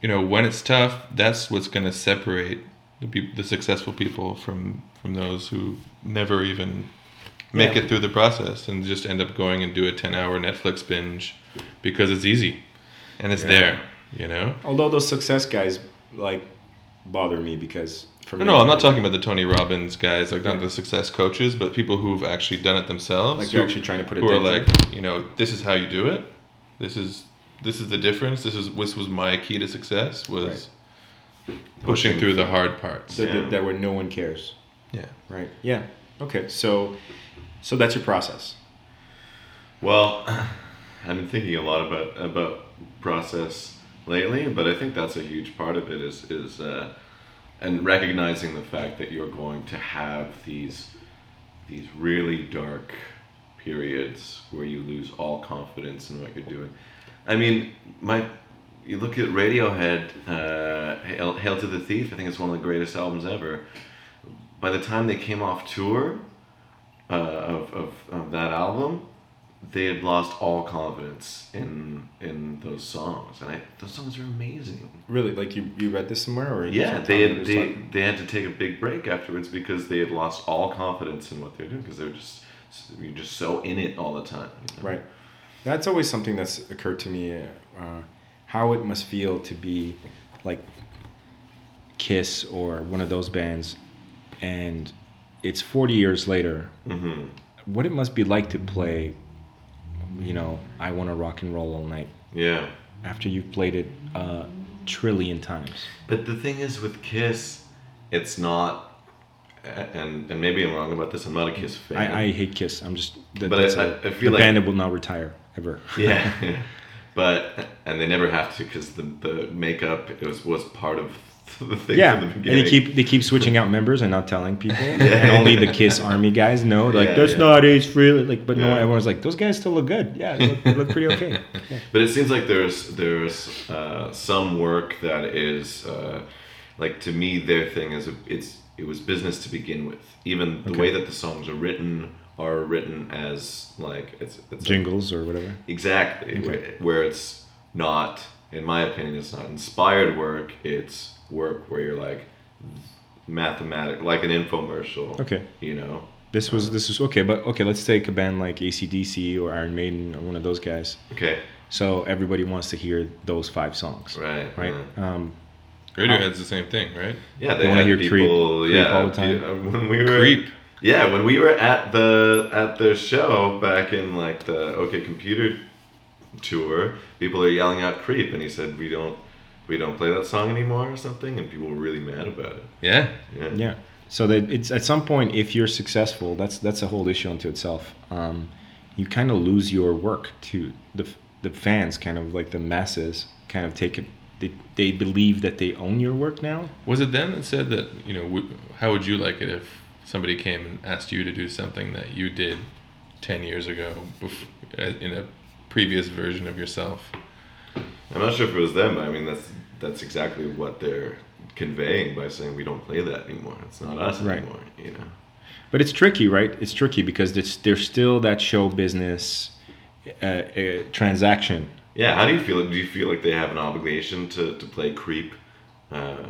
you know when it's tough that's what's going to separate the, peop the successful people from from those who never even make Yeah. it through the process and just end up going and do a 10 hour netflix binge because it's easy and it's Yeah. there you know Although those success guys like bother me because for no, me, no i'm not talking about the tony robbins guys like not the success coaches but people who've actually done it themselves Like they're actually trying to put a who are like you know this is how you do it this is this is the difference this is this was my key to success was pushing through the hard parts that, Yeah. that, that where no one cares. yeah Right. Yeah. Okay. So, so that's your process. Well, I've been thinking a lot about about process lately, but I think that's a huge part of it is is uh, and recognizing the fact that you're going to have these these really dark periods where you lose all confidence in what you're doing. I mean, my you look at Radiohead, uh, Hail, Hail to the Thief. I think it's one of the greatest albums ever. By the time they came off tour uh, of, of, of that album, they had lost all confidence in in those songs, and I, those songs are amazing. Really? Like you, you read this somewhere or? Yeah, they had, they, they had to take a big break afterwards because they had lost all confidence in what they're doing because they were just you're just so in it all the time. you know? Right. That's always something that's occurred to me. Uh, how it must feel to be like Kiss or one of those bands, and it's 40 years later. Mhm. What it must be like to play, you know, I Want to Rock and Roll All Night Yeah. after you've played it a trillion times. But the thing is with Kiss, it's not, and and maybe I'm wrong about this. I'm not a Kiss fan. I, I hate Kiss. I'm just. That, But I- I- feel the like- band will not retire ever. yeah, but and they never have to because the the makeup it was was part of the thing yeah, from the and they keep they keep switching out members and not telling people. yeah. And only the Kiss Army guys know. Like Yeah, that's yeah. not Ace Frehley. Like, but no, Yeah. everyone's like those guys still look good. Yeah, they look, they look pretty okay. Yeah. But it seems like there's there's uh, some work that is uh, like to me their thing is a, it's it was business to begin with. Even the Okay. way that the songs are written are written as like it's, it's Jingles or whatever. exactly Okay. where, where it's not in my opinion it's not inspired work it's work where you're like mathematic like an infomercial Okay. you know This was this was okay, but okay. Let's take a band like ACDC or Iron Maiden or one of those guys. okay So everybody wants to hear those five songs, right right? yeah. Um, radiohead's the same thing right Yeah, they You wanna hear people. Creep- Creep yeah, all the time? yeah, when we were Creep. Yeah, when we were at the at the show back in like the OK Computer tour, people are yelling out "Creep," and he said, "We don't, we don't play that song anymore" or something, and people were really mad about it. yeah Yeah, yeah. So that it's at some point, if you're successful, that's that's a whole issue unto itself. Um, you kind of lose your work to the the fans, kind of like the masses, kind of take it. They, they believe that they own your work now. was it them that said that you know w- how would you like it if somebody came and asked you to do something that you did 10 years ago uh, in a previous version of yourself I'm not sure if it was them. But I mean, that's that's exactly what they're conveying by saying we don't play that anymore. It's not us Right. anymore. You know. But it's tricky, right? It's tricky because there's, there's still that show business uh, uh, transaction. Yeah, how do you feel? Do you feel like they have an obligation to, to play creep uh,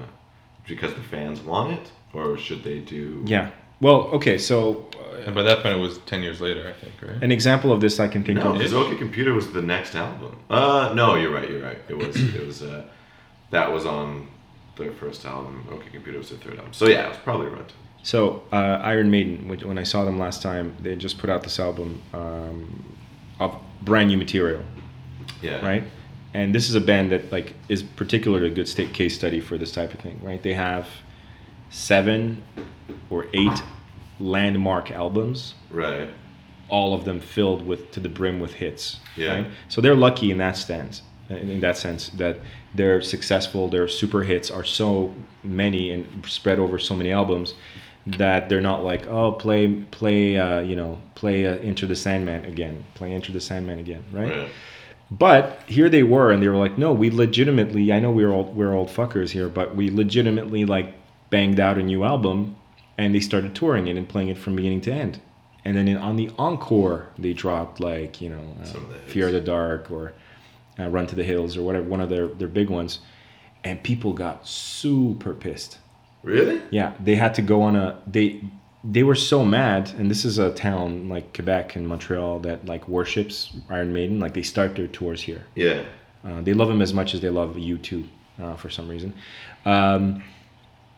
because the fans want it, or should they do? Yeah. Well, okay. So uh, and by that point it was 10 years later i think right an example of this I can think No, of. because OK Computer was the next album. Uh, no, you're right. You're right. It was. it was. Uh, that was on their first album. OK Computer was their third album. So yeah, it was probably around. time. So uh, Iron Maiden, when, when I saw them last time, they just put out this album um, of brand new material, Yeah. right? And this is a band that like is particularly a good state case study for this type of thing, right? They have seven or eight landmark albums, Right. all of them filled with to the brim with hits. Yeah. Right? So they're lucky in that sense, in that sense that they're successful. Their super hits are so many and spread over so many albums that they're not like oh play play uh, you know play uh, Enter the Sandman again, play Enter the Sandman again, right? Right. But here they were, and they were like, no, we legitimately. I know we're old, we're old fuckers here, but we legitimately like banged out a new album, and they started touring it and playing it from beginning to end. And then in, on the encore, they dropped like you know, uh, of. Fear of the Dark or uh, Run to the Hills or whatever, one of their their big ones, and people got super pissed. Really? Yeah, they had to go on a they they were so mad, and this is a town like Quebec and Montreal that like worships Iron Maiden. Like they start their tours here. Yeah. Uh, they love them as much as they love U2, uh, for some reason. Um,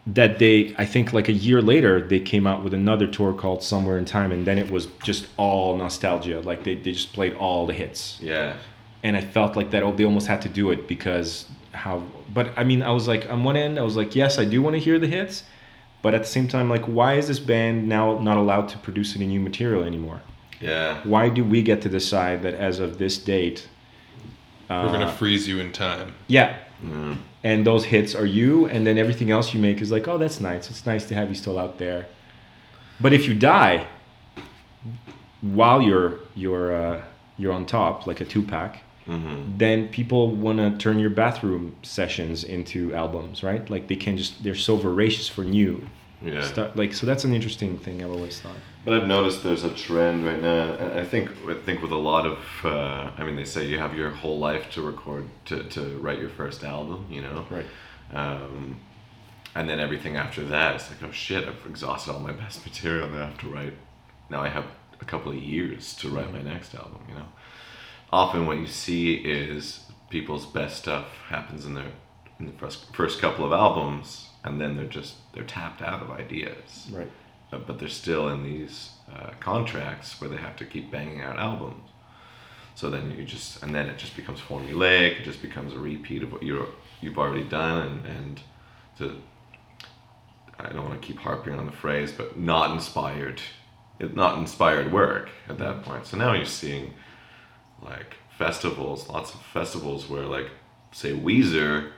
that they, I think, like a year later, they came out with another tour called Somewhere in Time, and then it was just all nostalgia. Like they, they just played all the hits, Yeah. and I felt like that oh, they almost had to do it because how. But I mean, I was like, on one end, I was like, yes, I do want to hear the hits, but at the same time, like, why is this band now not allowed to produce any new material anymore? Yeah. Why do we get to decide that as of this date? We're gonna uh, freeze you in time. Yeah, Mm. And those hits are you, and then everything else you make is like, oh, that's nice. It's nice to have you still out there. But if you die while you're you're uh, you're on top, like a Tupac, hmm then people want to turn your bathroom sessions into albums, right? Like they can just they're so voracious for new Yeah. stuff. Like so, that's an interesting thing I've always thought. But I've noticed there's a trend right now, and I think I think with a lot of, uh, I mean, they say you have your whole life to record to, to write your first album, you know, Right. Um, and then everything after that, it's like, oh shit, I've exhausted all my best material. Now I have to write. Now I have a couple of years to write my next album. You know, often what you see is people's best stuff happens in their in the first first couple of albums, and then they're just they're tapped out of ideas Right. uh, but they're still in these uh, contracts where they have to keep banging out albums. So then you just, and then it just becomes formulaic. It just becomes a repeat of what you're you've already done, and and to, I don't want to keep harping on the phrase, but not inspired, it not inspired work at that point. So now you're seeing like festivals, lots of festivals where like say Weezer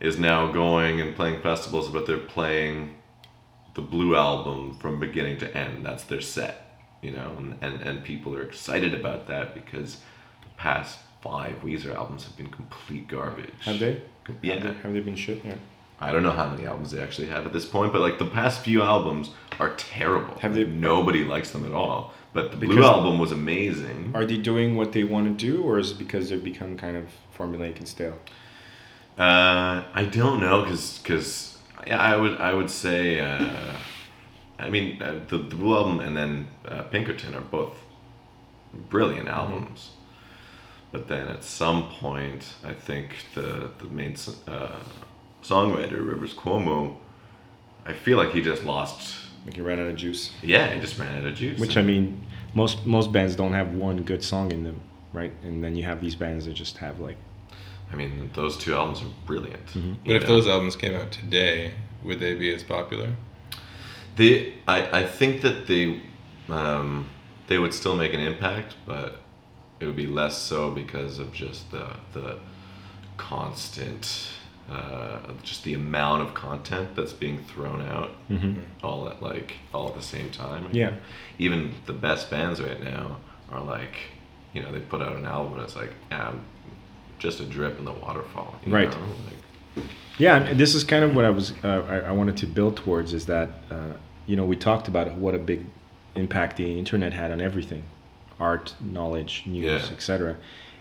is now going and playing festivals, but they're playing the Blue album from beginning to end. That's their set, you know, and, and, and people are excited about that because the past five Weezer albums have been complete garbage. Have they? Yeah. Have they, have they been shit? Yeah. I don't know how many albums they actually have at this point, but like the past few albums are terrible. Have they- Nobody likes them at all. But the Blue album was amazing. Are they doing what they want to do, or is it because they've become kind of formulaic and stale? Uh, I don't know, cause, cause yeah, I would I would say, uh, I mean, uh, the, the Blue album and then uh, Pinkerton are both brilliant albums. But then at some point, I think the the main uh, songwriter Rivers Cuomo, I feel like he just lost. Like you ran out of juice. Yeah, he just ran out of juice. Which I mean, most most bands don't have one good song in them, right? And then you have these bands that just have like I mean, those two albums are brilliant. But if those albums came out today, would they be as popular? They, I, I think that they, um, they would still make an impact, but it would be less so because of just the the constant, uh, just the amount of content that's being thrown out, all at like all at the same time. Yeah. Even the best bands right now are like, you know, they put out an album and it's like, yeah, I'm just a drip in the waterfall. you Right. know? Like, Yeah, and this is kind of what I was uh, I, I wanted to build towards is that uh, you know we talked about what a big impact the internet had on everything, art, knowledge, news, Yeah. etc.,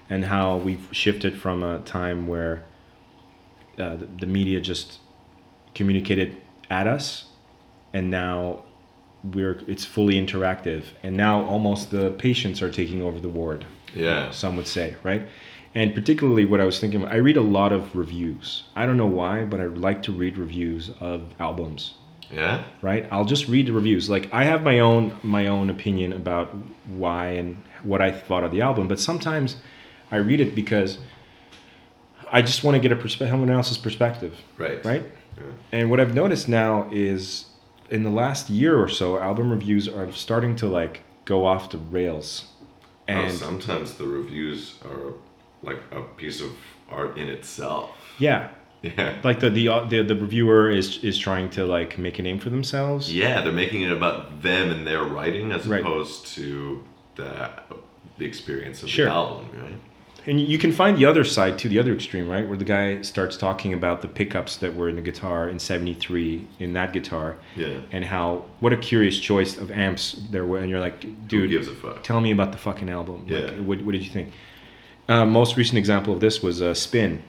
and how we've shifted from a time where uh, the, the media just communicated at us, and now we're it's fully interactive, and now almost the patients are taking over the ward yeah. some would say, right? And particularly what I was thinking, I read a lot of reviews. I don't know why, but I like to read reviews of albums, Yeah. right? I'll just read the reviews. Like I have my own my own opinion about why and what I thought of the album, but sometimes I read it because I just want to get a perspective, someone else's perspective, Right. right? Yeah. And what I've noticed now is in the last year or so, album reviews are starting to like go off the rails. And And sometimes the reviews are like a piece of art in itself. Yeah, Yeah. Like the the uh, the, the reviewer is is trying to like make a name for themselves. Yeah, they're making it about them and their writing as Right. opposed to the the experience of Sure. the album, right? And you can find the other side too, the other extreme, right? Where the guy starts talking about the pickups that were in the guitar in '73 in that guitar, Yeah. and how what a curious choice of amps there were. And you're like, dude, gives a fuck? tell me about the fucking album. Like, Yeah. what, what did you think? Uh, most recent example of this was uh, Spin,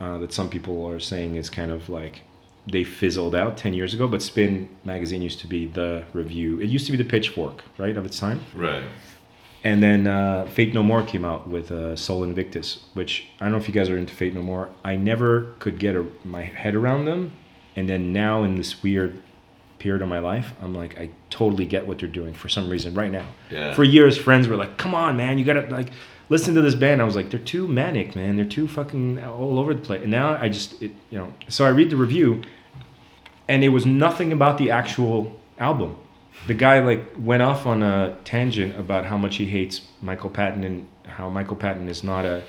uh, that some people are saying is kind of like they fizzled out 10 years ago, but Spin magazine used to be the review. It used to be the pitchfork, right, of its time. Right. And then uh, Faith No More came out with uh, Sol Invictus, which I don't know if you guys are into Faith No More. I never could get a, my head around them. And then now in this weird period of my life, I'm like, I totally get what they're doing for some reason right now. Yeah. For years, friends were like, come on, man, you gotta like listen to this band. I was like, they're too manic, man. They're too fucking all over the place. And now I just, it, you know, so I read the review and it was nothing about the actual album. The guy like went off on a tangent about how much he hates Michael Patton and how Michael Patton is not a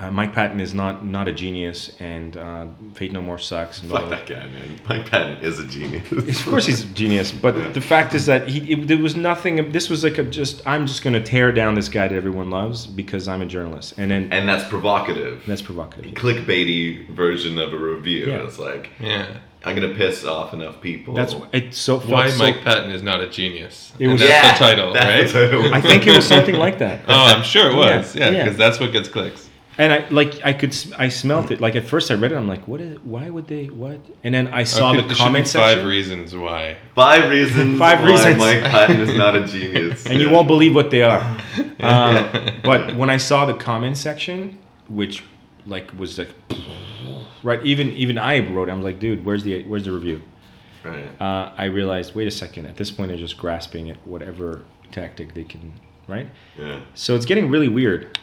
uh, Mike Patton is not not a genius and uh, Faith No More sucks. And Fuck that guy, man. Mike Patton is a genius. of course he's a genius, but the fact is that he it, there was nothing. This was like a just I'm just gonna tear down this guy that everyone loves because I'm a journalist, and then and that's provocative. that's provocative. Clickbaity version of a review. Yeah. It's like Yeah. I'm gonna piss off enough people. That's it's so Why so- Mike Patton is not a genius. It And was- that's Yeah, the title, that's right? the title. I think it was something like that. Oh, I'm sure it was. Yeah, Yeah, yeah. because that's what gets clicks. And I like I could I smelt it. Like at first I read it, I'm like, what is? Why would they? What? And then I saw Okay, the there should be comment five reasons why. Five reasons Five why reasons. Mike Patton is not a genius. and you won't believe what they are. Uh, but when I saw the comment section, which like was like, right? Even even I wrote. I was like, dude, where's the where's the review? Right. uh, I realized, wait a second. At this point, they're just grasping at whatever tactic they can, right? Yeah. So it's getting really weird.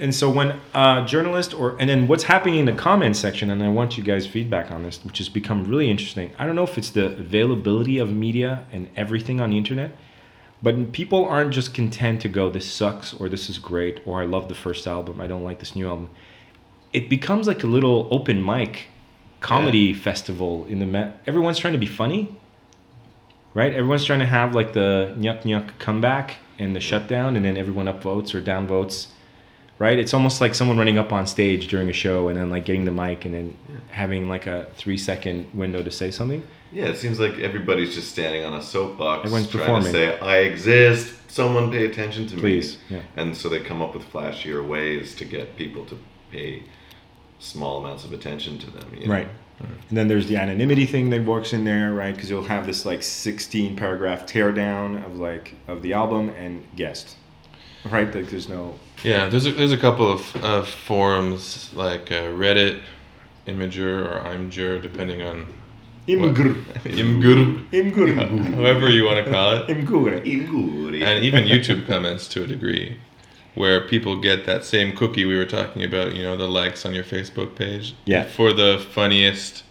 And so when a journalist or and then what's happening in the comment section, and I want you guys' feedback on this, which has become really interesting. I don't know if it's the availability of media and everything on the internet, but people aren't just content to go, "This sucks" or "This is great" or "I love the first album, I don't like this new album." It becomes like a little open mic comedy festival in the Met. Everyone's trying to be funny, right? Everyone's trying to have like the nyuk nyuk comeback and the shutdown, and then everyone upvotes or downvotes, right? It's almost like someone running up on stage during a show and then like getting the mic and then having like a three second window to say something. Yeah, it seems like everybody's just standing on a soapbox Everyone's trying performing. to say, I exist, someone pay attention to Please, me. yeah. And so they come up with flashier ways to get people to pay small amounts of attention to them. you know? Right. And then there's the anonymity thing that works in there, right? Because you'll have this like 16 paragraph teardown of like of the album and guest, right? Like there's no Yeah, there's a, there's a couple of, of forums like uh, Reddit, Imager, or Imgur, depending on what- Imgur, Imgur. however you want to call it, Imgur. Inguri. and even YouTube comments to a degree, where people get that same cookie we were talking about. You know, the likes on your Facebook page. Yeah. For the funniest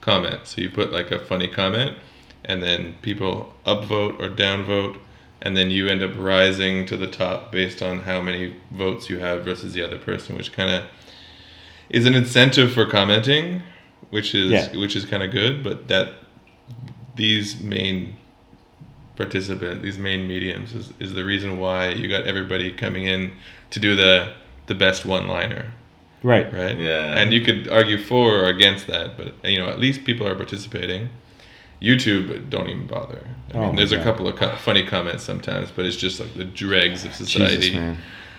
comment, so you put like a funny comment, and then people upvote or downvote, and then you end up rising to the top based on how many votes you have versus the other person, which kind of is an incentive for commenting, which is Yeah. which is kind of good. But that these main participant, these main mediums, is, is the reason why you got everybody coming in to do the the best one liner, Right. right? Yeah. And you could argue for or against that, but you know at least people are participating. YouTube don't even bother. I Oh mean, my there's a couple of co- funny comments sometimes, but it's just like the dregs of society. Jesus, man.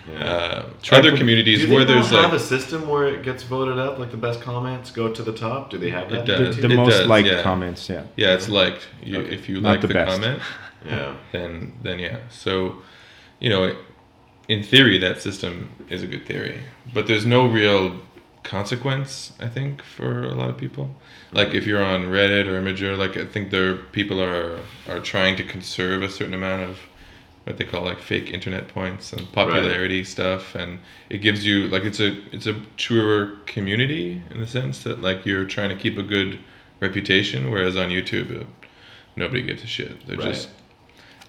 Yeah. Uh, Try other to- communities Do where think there's they'll have like a system where it gets voted up, like the best comments go to the top? Do they have that? It The, does. the It most does, liked yeah. comments, yeah. yeah, it's like you, Okay. if you Not like the the, comment, Yeah. then then yeah. So, you know, in theory, that system is a good theory, but there's no real consequence. I think for a lot of people, like if you're on Reddit or Imager, like I think there people are are trying to conserve a certain amount of what they call like fake internet points and popularity stuff, and it gives you like it's a it's a truer community in the sense that like you're trying to keep a good reputation, whereas on YouTube. It, Nobody gives a shit. They're Right. just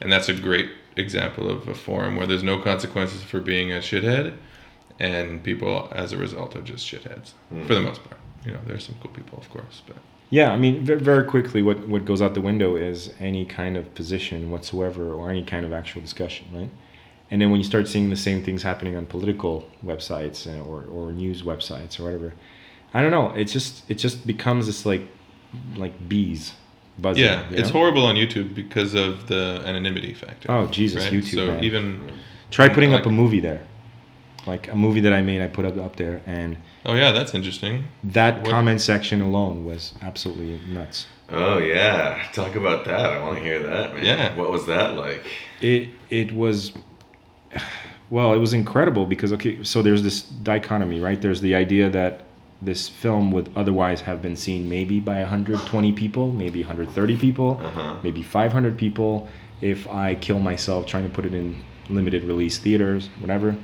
and that's a great example of a forum where there's no consequences for being a shithead and people as a result are just shitheads Hmm. for the most part. You know, there's some cool people, of course, but Yeah, I mean, very quickly, what, what goes out the window is any kind of position whatsoever or any kind of actual discussion, right? And then when you start seeing the same things happening on political websites uh, or, or news websites or whatever, I don't know. It just it just becomes this like like bees buzzing. yeah, you it's horrible on YouTube because of the anonymity factor. Oh, Jesus, right? YouTube, So man. even Try putting like- up a movie there, like a movie that I made. I put up up there, and oh yeah, that's interesting. that What- comment section alone was absolutely nuts. Oh yeah, talk about that. I want to hear that, man. Yeah. What was that like? it it was well it was incredible because okay so there's this dichotomy right there's the idea that this film would otherwise have been seen maybe by 120 people maybe 130 people Uh-huh. maybe 500 people if i kill myself trying to put it in limited release theaters whatever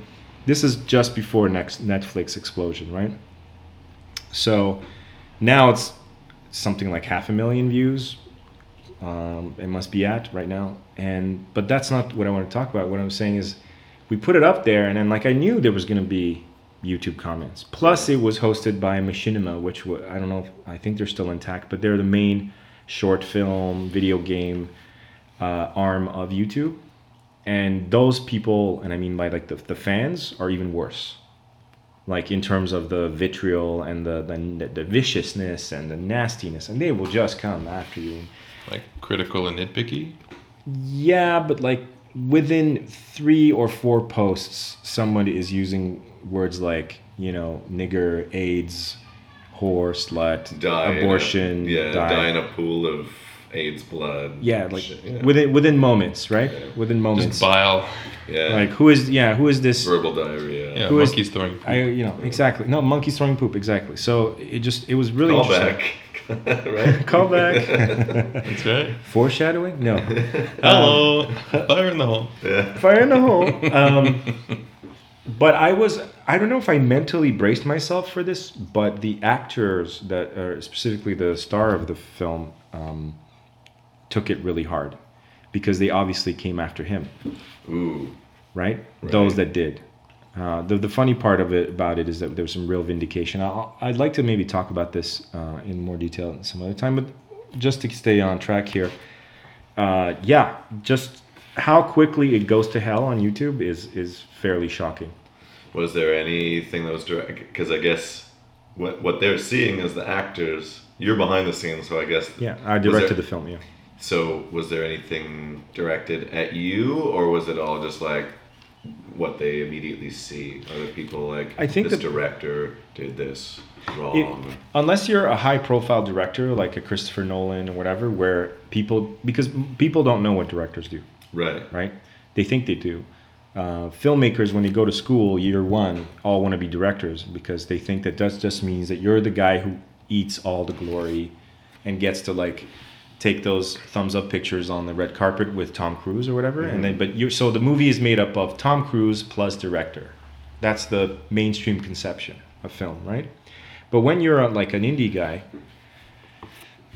this is just before next netflix explosion right so now it's something like half a million views um, it must be at right now. And but that's not what I want to talk about. What I'm saying is, we put it up there, and then like I knew there was going to be YouTube comments. Plus, it was hosted by Machinima, which I don't know. If, I think they're still intact, but they're the main short film video game uh, arm of YouTube. And those people, and I mean by like the, the fans, are even worse. Like in terms of the vitriol and the, the the viciousness and the nastiness, and they will just come after you. Like critical and nitpicky. Yeah, but like within three or four posts, someone is using words like, you know, nigger, AIDS, whore, slut, Die in a- abortion, yeah, die. die. in a pool of AIDS blood. yeah, like Shit, yeah. within within moments, right? Within moments. Just bile. yeah. Like who is yeah, who is this verbal diarrhea. Yeah, Who is- monkeys throwing. I you know, exactly. No, monkeys throwing poop, exactly. So it just it was really Call interesting. back. right? Call back. That's right. Foreshadowing? No. Hello, fire in the hole. Yeah. fire in the hole. Um, but I was, I don't know if I mentally braced myself for this, but the actors that are specifically the star of the film um, took it really hard because they obviously came after him, Ooh. right? Right. Those that did. Uh, the, the funny part of it about it is that there's some real vindication. I'll, I'd like to maybe talk about this uh, in more detail some other time, but just to stay on track here, uh, yeah, just how quickly it goes to hell on YouTube is is fairly shocking. Was there anything that was direct? Because I guess what what they're seeing is the actors. You're behind the scenes, so I guess. Yeah, I directed there- the film. Yeah, So was there anything directed at you, or was it all just like what they immediately see? Other people like I think this that- director did this It- wrong? unless you're a high profile director like a Christopher Nolan or whatever, where people because people don't know what directors do. right. right? They think they do. Uh, filmmakers, when they go to school year one, all want to be directors because they think that that just means that you're the guy who eats all the glory and gets to like take those thumbs up pictures on the red carpet with Tom Cruise or whatever. And mm-hmm. then, but you so the movie is made up of Tom Cruise plus director. That's the mainstream conception of film, right? But when you're a, like an indie guy,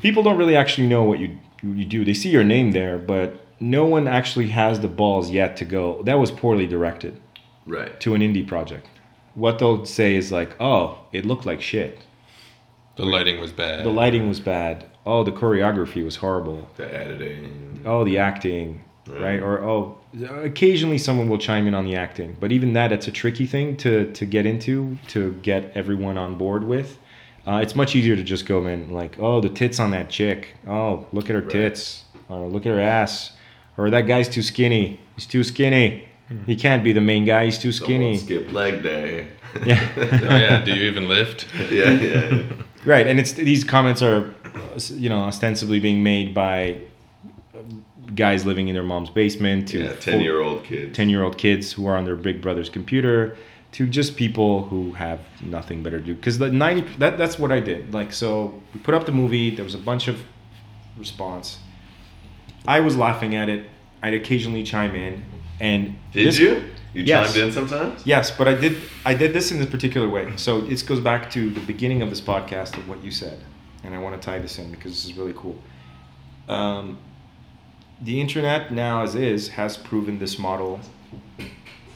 people don't really actually know what you you do. They see your name there, but no one actually has the balls yet to go. That was poorly directed Right. to an indie project. What they'll say is like, "Oh, it looked like shit. The lighting was bad. The lighting was bad. Oh, the choreography was horrible. The editing. Oh, the acting, Right. right? Or oh, occasionally someone will chime in on the acting, but even that, it's a tricky thing to to get into to get everyone on board with. Uh, it's much easier to just go in like, oh, the tits on that chick. Oh, look at her Right. tits. Or look at her ass. Or that guy's too skinny. He's too skinny. He can't be the main guy. He's too Someone skinny. skip leg day. Yeah. oh yeah. Do you even lift? yeah, yeah. Right, and it's these comments are, you know, ostensibly being made by guys living in their mom's basement to yeah, ten year old kids. 10 year old kids who are on their big brother's computer to just people who have nothing better to do because the 90 that, that's what i did like so we put up the movie there was a bunch of response i was laughing at it i'd occasionally chime in and Did this- you? You Yes. chimed in sometimes? yes but i did i did this in this particular way so this goes back to the beginning of this podcast of what you said and i want to tie this in because this is really cool. Um, the internet now as is has proven this model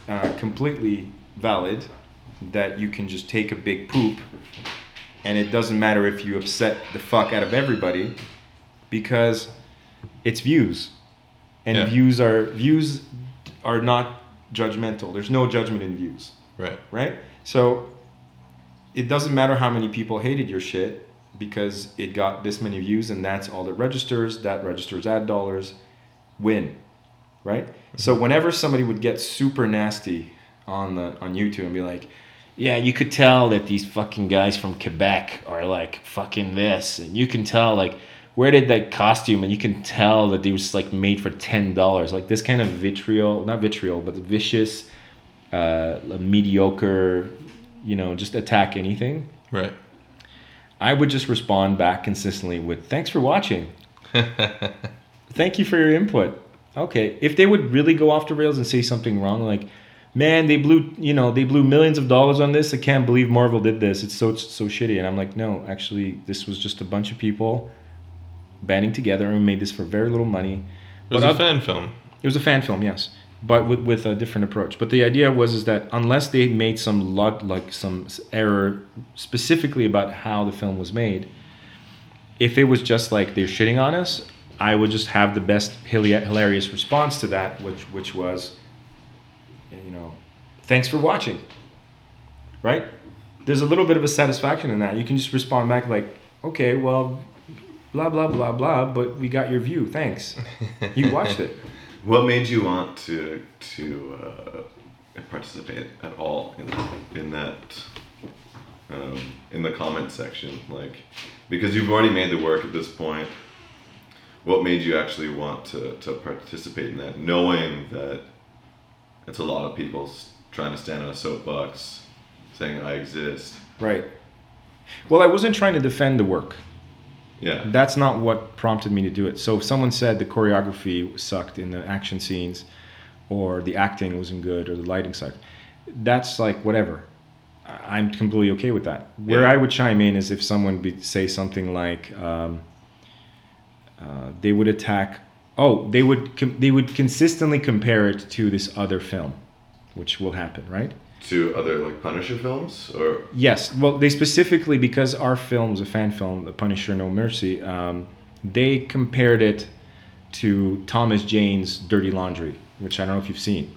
uh, completely valid that you can just take a big poop and it doesn't matter if you upset the fuck out of everybody because it's views. And Yeah. views are views are not judgmental. There's no judgment in views. Right. right? So it doesn't matter how many people hated your shit because it got this many views and that's all that registers that registers ad dollars win right? So whenever somebody would get super nasty on the on youtube and be like yeah you could tell that these fucking guys from quebec are like fucking this and you can tell like where did that costume and you can tell that it was like made for $10 like this kind of vitriol not vitriol but vicious uh, mediocre you know just attack anything. Right. I would just respond back consistently with "Thanks for watching. Thank you for your input." Okay, if they would really go off the rails and say something wrong, like, "Man, they blew, you know, they blew millions of dollars on this. I can't believe Marvel did this. It's so so shitty." And I'm like, "No, actually, this was just a bunch of people banding together and made this for very little money." It was But a oth- fan film. it was a fan film, yes, but with, with a different approach. But the idea was is that unless they made some log, like some error specifically about how the film was made, if it was just like they're shitting on us, I would just have the best hila- hilarious response to that, which which was, you know, thanks for watching. Right? There's a little bit of a satisfaction in that. You can just respond back like, okay, well, blah blah blah blah, but we got your view. Thanks. You watched it. What made you want to to uh, participate at all in in that um, in the comment section? Like, because you've already made the work at this point. What made you actually want to, to participate in that, knowing that it's a lot of people trying to stand on a soapbox, saying I exist. Right. Well, I wasn't trying to defend the work. Yeah. That's not what prompted me to do it. So if someone said the choreography sucked in the action scenes, or the acting wasn't good, or the lighting sucked, that's like whatever. I'm completely okay with that. Where Yeah. I would chime in is if someone be, say something like um, uh, they would attack. Oh, they would com- they would consistently compare it to this other film, which will happen, right? To other like Punisher films, or Yes. Well, they specifically because our film was a fan film, The Punisher No Mercy. Um, they compared it to Thomas Jane's Dirty Laundry, which I don't know if you've seen.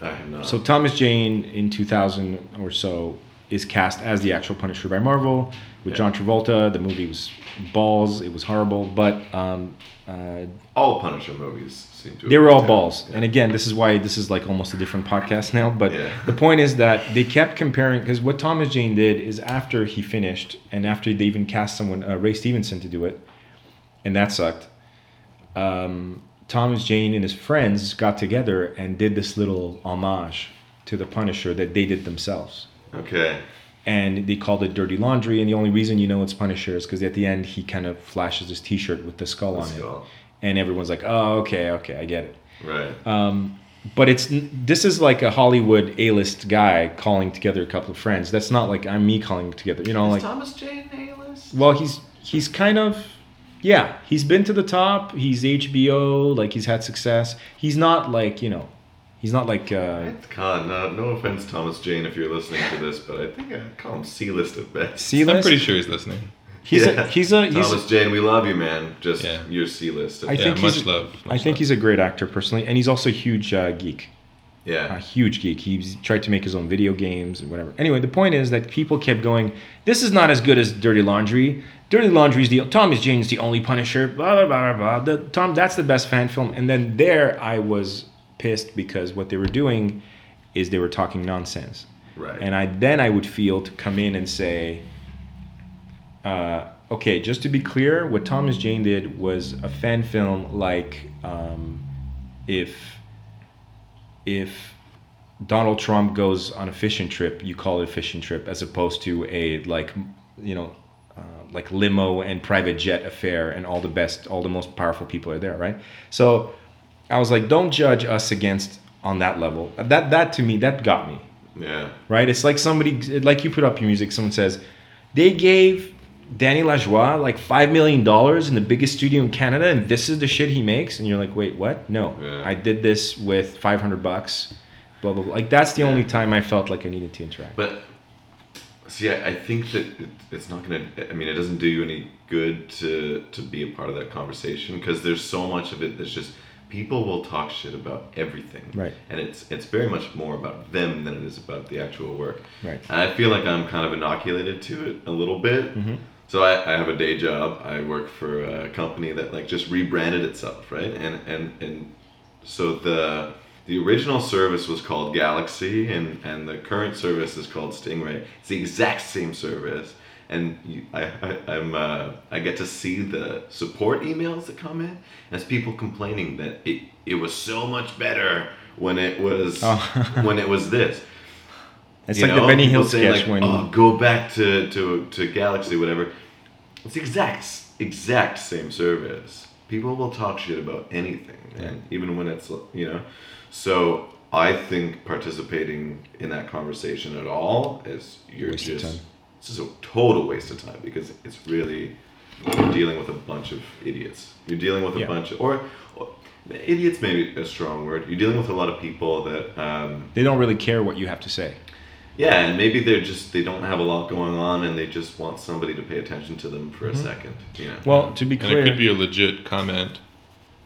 I have not. So Thomas Jane in 2000 or so is cast as the actual Punisher by Marvel with Yeah. John Travolta. The movie was balls. It was horrible, but um, uh, all Punisher movies seem to. they were all balls. terrible. And again, this is why this is like almost a different podcast now. But Yeah. the point is that they kept comparing because what Thomas Jane did is after he finished and after they even cast someone, uh, Ray Stevenson, to do it, and that sucked. Um, Thomas Jane and his friends got together and did this little homage to the Punisher that they did themselves. Okay. And they called it Dirty Laundry. And the only reason you know it's Punisher is because at the end he kind of flashes his T-shirt with the skull The on skull. it, and everyone's like, "Oh, okay, okay, I get it." Right. Um, but it's this is like a Hollywood A-list guy calling together a couple of friends. That's not like I'm me calling together. You know, like Thomas Jane A-list? well, he's he's kind of yeah. He's been to the top. He's HBO. Like he's had success. He's not like you know, he's not like uh, God, no, no offense, Thomas Jane, if you're listening to this, but I think I'd call him C-list at best. C-list. I'm pretty sure he's listening. He's Yeah. a he's a he's. Thomas Jane, we love you, man. Just Yeah. you're C-list. I Yeah, think much he's- love. I think he's a great actor personally, and he's also a huge uh, geek. Yeah, a huge geek. He's tried to make his own video games and whatever. Anyway, the point is that people kept going, this is not as good as Dirty Laundry. Dirty Laundry is the Thomas Jane's the only Punisher. Blah blah blah blah. blah. The Tom that's the best fan film. And then there I was pissed because what they were doing is they were talking nonsense. Right. And I then I would feel to come in and say, uh, okay, just to be clear, what Thomas Jane did was a fan film like um, if if Donald Trump goes on a fishing trip, you call it a fishing trip as opposed to a like you know uh, like limo and private jet affair and all the best all the most powerful people are there, right? So I was like, don't judge us against on that level. That that to me that got me yeah. right? It's like somebody, like you put up your music, someone says, they gave Danny Lajoie like $5 million in the biggest studio in Canada and this is the shit he makes. And you're like, wait, what? No, Yeah. I did this with 500 bucks, blah, blah, blah. Like that's the only time I felt like I needed to interact. But See, I, I think that it, it's not gonna. I mean, it doesn't do you any good to to be a part of that conversation because there's so much of it that's just people will talk shit about everything, Right. And it's it's very much more about them than it is about the actual work, Right. And I feel like I'm kind of inoculated to it a little bit. Mm-hmm. So I, I have a day job. I work for a company that like just rebranded itself, right? And and and so the the original service was called Galaxy, and and the current service is called Stingray. It's the exact same service, and you, I, I I'm uh, I get to see the support emails that come in, as people complaining that it it was so much better when it was Oh. when it was this. It's You like know, the Benny Hill sketch like, when oh, go back to, to, to Galaxy, whatever. It's the exact exact same service. People will talk shit about anything, and even when it's you know. So I think participating in that conversation at all is you're just time. It's is a total waste of time because it's really you're dealing with a bunch of idiots. You're dealing with a Yeah. bunch of or, or idiots maybe a strong word. You're dealing with a lot of people that. Um, they don't really care what you have to say. yeah, and maybe they're just they don't have a lot going on, and they just want somebody to pay attention to them for a second. You know. Mm-hmm. Well, to be clear, And it could be a legit comment,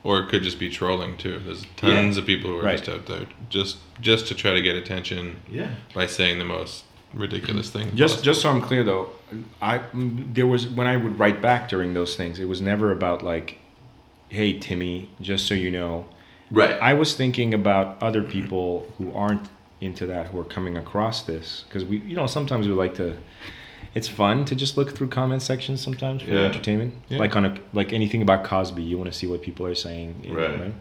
or it could just be trolling too. There's tons Yeah. of people who are Right. just out there just just to try to get attention yeah. by saying the most ridiculous thing. Just possible. just so I'm clear though, I there was when I would write back during those things, it was never about like, "Hey Timmy, just so you know." Right. I was thinking about other people who aren't into that who are coming across this because we you know sometimes we like to it's fun to just look through comment sections sometimes for Yeah. entertainment Yeah. like on a like anything about cosby you want to see what people are saying Right.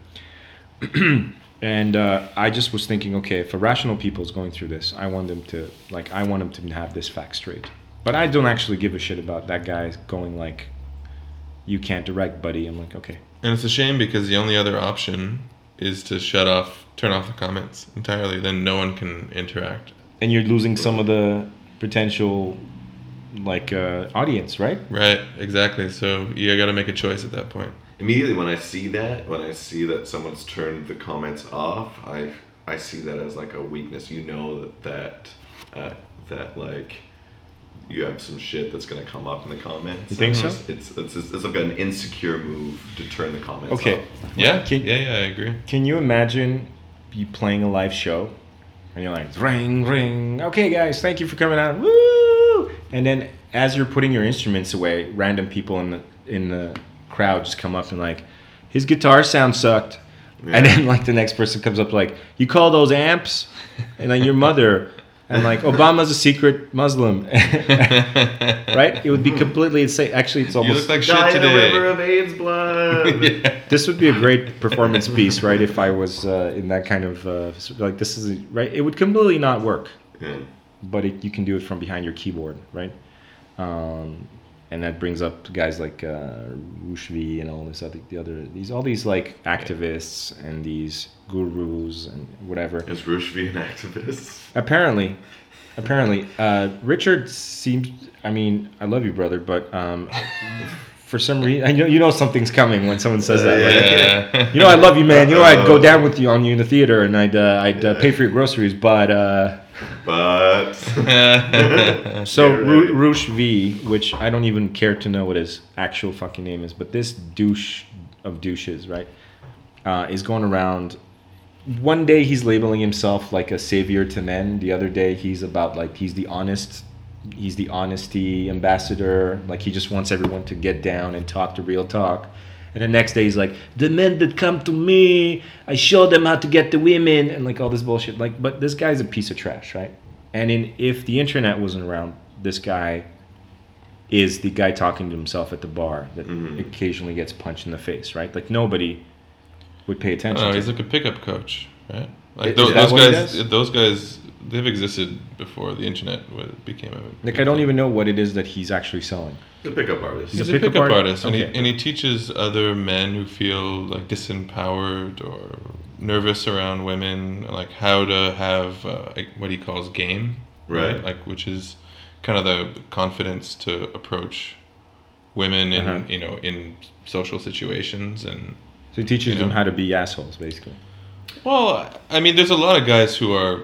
and uh, i just was thinking okay if a rational people is going through this i want them to like i want them to have this fact straight but i don't actually give a shit about that guy going like you can't direct buddy i'm like okay And it's a shame because the only other option is to shut off, turn off the comments entirely. Then no one can interact. and you're losing some of the potential like uh, audience right Right, exactly. So you got to make a choice at that point. Immediately when I see that, when I see that someone's turned the comments off, I I see that as like a weakness. You know that that uh, that like you have some shit that's gonna come up in the comments. You think so? It's it's, it's, it's like an insecure move to turn the comments okay off. Yeah, Can- yeah, yeah. I agree. Can you imagine you playing a live show and you're like, ring, ring. Okay, guys, thank you for coming out. Woo! And then as you're putting your instruments away, random people in the in the crowd just come up and like, his guitar sound sucked. And then like the next person comes up like, you call those amps? And like your mother. And like Obama's a secret Muslim, right? It would be completely insane. Actually, it's You almost look like shit Die in a river today. of AIDS blood. yeah. this would be a great performance piece, right? If I was uh, in that kind of uh, like this is right, it would completely not work, Yeah. but it, you can do it from behind your keyboard, right? Um, and that brings up guys like uh, Roosh V and all this other the other these all these like activists and these gurus and whatever. Is Roosh V an activist? Apparently, apparently, uh, Richard seems. I mean, I love you, brother, but um, for some reason, I know you know something's coming when someone says that. Right? Yeah. You know, I love you, man. You know, I'd go down with you on you in the theater, and I'd uh, I'd uh, pay for your groceries. But uh, But so Ru- Roosh V, which I don't even care to know what his actual fucking name is, but this douche of douches, right, uh, is going around. One day he's labeling himself like a savior to men. The other day he's about like he's the honest, he's the honesty ambassador. Like he just wants everyone to get down and talk the real talk. And the next day he's like, the men that come to me, I show them how to get the women, and like all this bullshit. Like, but this guy's a piece of trash, right? And in if the internet wasn't around, this guy is the guy talking to himself at the bar that Mhm. occasionally gets punched in the face, right? Like nobody would pay attention. Oh, to he's like a pickup coach, right? Like Is tho- that those what he guys, does? those guys, they've existed before the internet became a. Like I don't even know what it is that he's actually selling. the pickup artist. He's, He's a a pickup pickup, art- artist, and, okay. he, and he teaches other men who feel like disempowered or nervous around women, like how to have uh, like what he calls game, Right. Like which is kind of the confidence to approach women in Uh-huh. you know in social situations and So he teaches Yeah. them how to be assholes, basically. Well, I mean, there's a lot of guys who are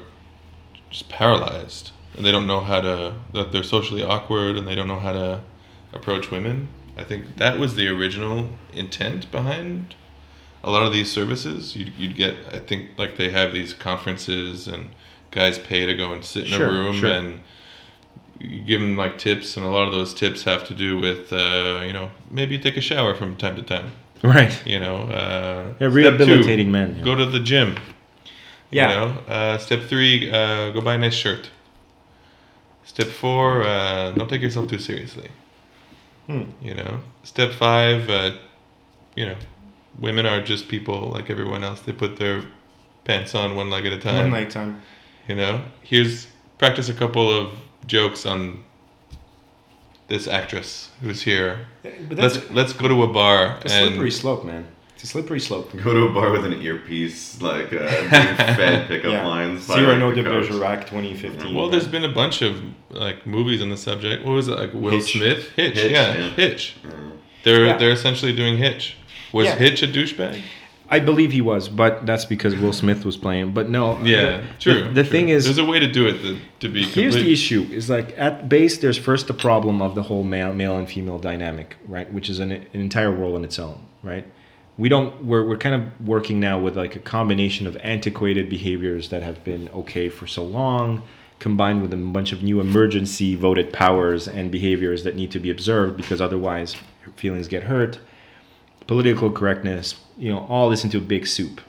just paralyzed and they don't know how to that they're socially awkward and they don't know how to approach women. I think that was the original intent behind a lot of these services. You'd, you'd get, I think, like they have these conferences and guys pay to go and sit in Sure, a room sure. and you give them like tips, and a lot of those tips have to do with, uh, you know, maybe take a shower from time to time. Right. You know, uh, Yeah, rehabilitating two, men, yeah. Go to the gym. Yeah. You know, uh, step three, uh, go buy a nice shirt. Step four, uh, don't take yourself too seriously. Hmm. You know, step five, uh, you know, women are just people like everyone else. They put their pants on one leg at a time. One night time. You know, here's practice a couple of jokes on this actress who's here. But that's Let's let's go to a bar a and slippery slope, man. It's a slippery slope. Go to a bar with an earpiece, like uh, being fed pickup lines. by, Zero like, No the de. Bergerac 2015. Well, there's been a bunch of like movies on the subject. What was it like? Will Hitch. Smith, Hitch, Hitch, yeah, yeah. Hitch. They're Yeah. they're essentially doing Hitch. Was Yeah. Hitch a douchebag? I believe he was, but that's because Will Smith was playing. But no. Yeah, the- true. The, the true. thing is, there's a way to do it to, to be. here's the issue: is like at base, there's first the problem of the whole male, male and female dynamic, right? Which is an, an entire world in its own, right? We don't. We're we're kind of working now with like a combination of antiquated behaviors that have been okay for so long, combined with a bunch of new emergency voted powers and behaviors that need to be observed because otherwise feelings get hurt. Political correctness, you know, all this into a big soup.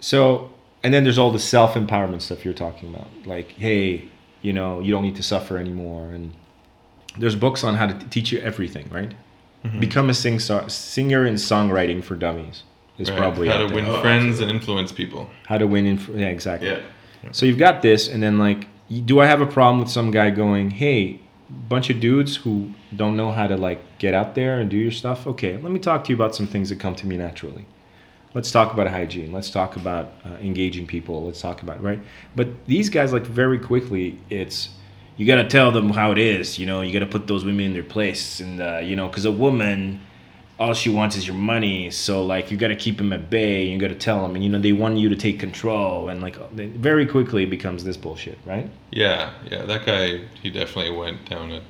So, and then there's all the self empowerment stuff you're talking about. Like, hey, you know, you don't need to suffer anymore. And there's books on how to t- teach you everything, right? Mm-hmm. Become a sing so- singer in songwriting for dummies is Right. probably how out to there. win Oh, friends and influence people. how to win in. Yeah, exactly. Yeah. So you've got this, and then like, do I have a problem with some guy going, "Hey, bunch of dudes who don't know how to like get out there and do your stuff"? Okay, let me talk to you about some things that come to me naturally. Let's talk about hygiene. Let's talk about uh, engaging people. Let's talk about right. But these guys like very quickly, it's you got to tell them how it is. You know, you got to put those women in their place, and uh, you know, because a woman all she wants is your money. So like you got to keep them at bay. You got to tell them, and you know they want you to take control. And like uh, very quickly it becomes this bullshit, right? Yeah, yeah. That guy, he definitely went down a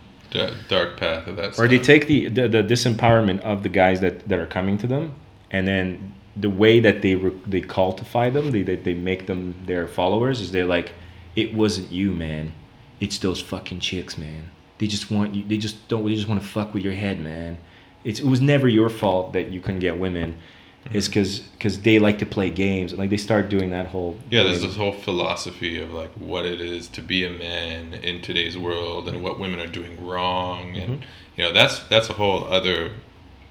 dark path of that. Or stuff. they take the, the the disempowerment of the guys that that are coming to them, and then the way that they re- they cultify them, they, they they make them their followers is they're like, it wasn't you, man. It's those fucking chicks, man. They just want you. They just don't. They just want to fuck with your head, man. It's, it was never your fault that you couldn't get women. It's because because they like to play games. and Like they start doing that whole. Yeah, there's this whole philosophy of like what it is to be a man in today's world and what women are doing wrong, and Mm-hmm. you know that's that's a whole other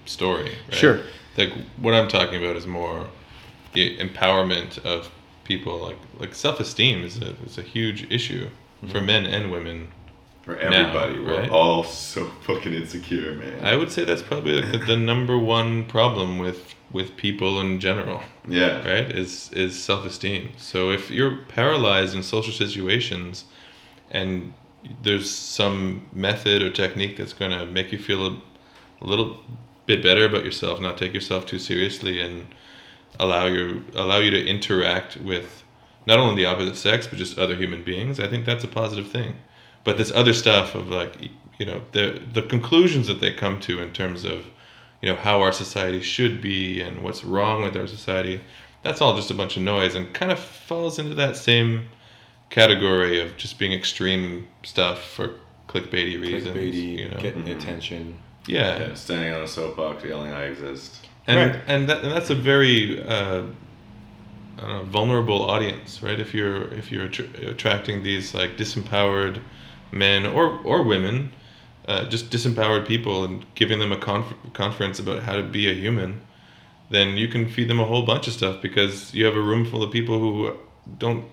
story. Right? Sure. Like what I'm talking about is more the empowerment of people. Like like self esteem is a is a huge issue for Mm-hmm. men and women. For everybody, right? we're all so fucking insecure, man. I would say that's probably the, the number one problem with with people in general. yeah. right is is self-esteem so if you're paralyzed in social situations and there's some method or technique that's going to make you feel a, a little bit better about yourself not take yourself too seriously and allow your allow you to interact with not only the opposite sex but just other human beings i think that's a positive thing but this other stuff of like you know the the conclusions that they come to in terms of you know how our society should be and what's wrong with our society that's all just a bunch of noise and kind of falls into that same category of just being extreme stuff for clickbaity reasons clickbaity, you know getting attention. yeah, Yeah, standing on a soapbox yelling, "I exist." and Right. and, that, and that's a very uh, I know, vulnerable audience, right? If you're if you're attr- attracting these like disempowered men or or women, uh, just disempowered people, and giving them a conf- conference about how to be a human, then you can feed them a whole bunch of stuff because you have a room full of people who don't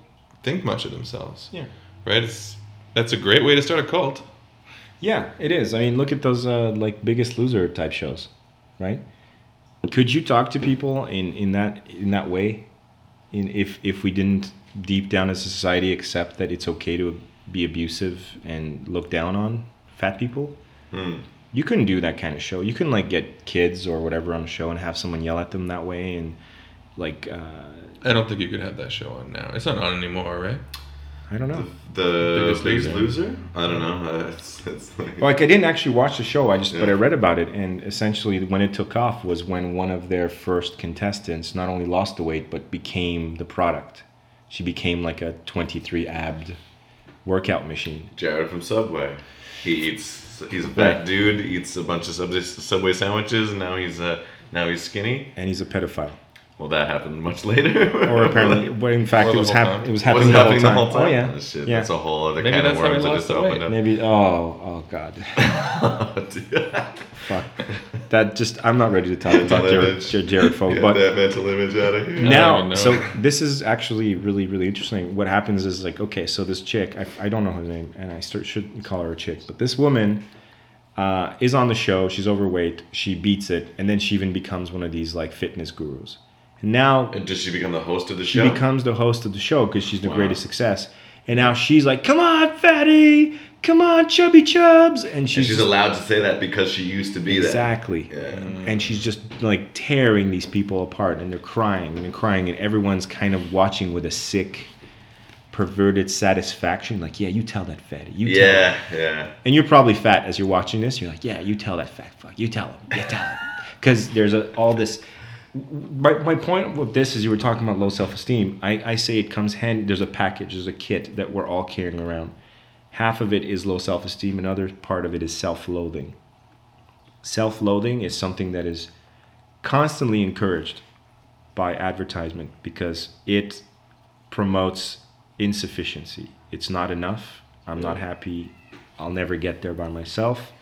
think much of themselves, Yeah. right? It's that's a great way to start a cult. Yeah, it is. I mean, look at those uh, like Biggest Loser type shows, right? Could you talk to people in, in that in that way? In if if we didn't deep down as a society accept that it's okay to be abusive and look down on fat people, Hmm. you couldn't do that kind of show. You couldn't like get kids or whatever on a show and have someone yell at them that way and like uh, I don't think you could have that show on now. It's not on anymore, right? I don't know. Oh. The Biggest biggest, Loser. loser? I don't know. It's, it's like, Like I didn't actually watch the show. I just but I read about it, and essentially when it took off was when one of their first contestants not only lost the weight but became the product. She became like a 23 abd workout machine. Jared from Subway. He eats. He's a fat Right. dude. Eats a bunch of Subway, Subway sandwiches, and now he's uh, now he's skinny. and he's a pedophile. Well, that happened much later. Or apparently, well, in fact, it was whole happening. time. It was was happening it the, happening whole time. Oh yeah, Oh, shit, yeah. That's a whole other Maybe can of that's worms that just opened weight. up. Maybe. Oh, oh God, fuck. That just. I'm not ready to talk about Jared, image. Jared, Jared Fogle, Get but that mental image out of here. now so this is actually really really interesting what happens is like okay so this chick i, I don't know her name and i start, shouldn't call her a chick but this woman uh, is on the show she's overweight she beats it and then she even becomes one of these like fitness gurus and now And does she become the host of the show? she becomes the host of the show because she's the Wow. greatest success and now she's like come on fatty come on chubby chubs and and she's, she's allowed to say that because she used to be that. exactly Yeah. and she's just like tearing these people apart and they're crying and they're crying and everyone's kind of watching with a sick perverted satisfaction like yeah you tell that fatty you tell Yeah, yeah. and you're probably fat as you're watching this you're like yeah you tell that fat fuck you tell him you tell him because there's a, all this my, my point with this is you were talking about low self-esteem. I, I say it comes hand there's a package there's a kit that we're all carrying around. Half of it is low self-esteem another part of it is self-loathing. Self-loathing is something that is constantly encouraged by advertisement because it promotes insufficiency. It's not enough. I'm not happy. I'll never get there by myself.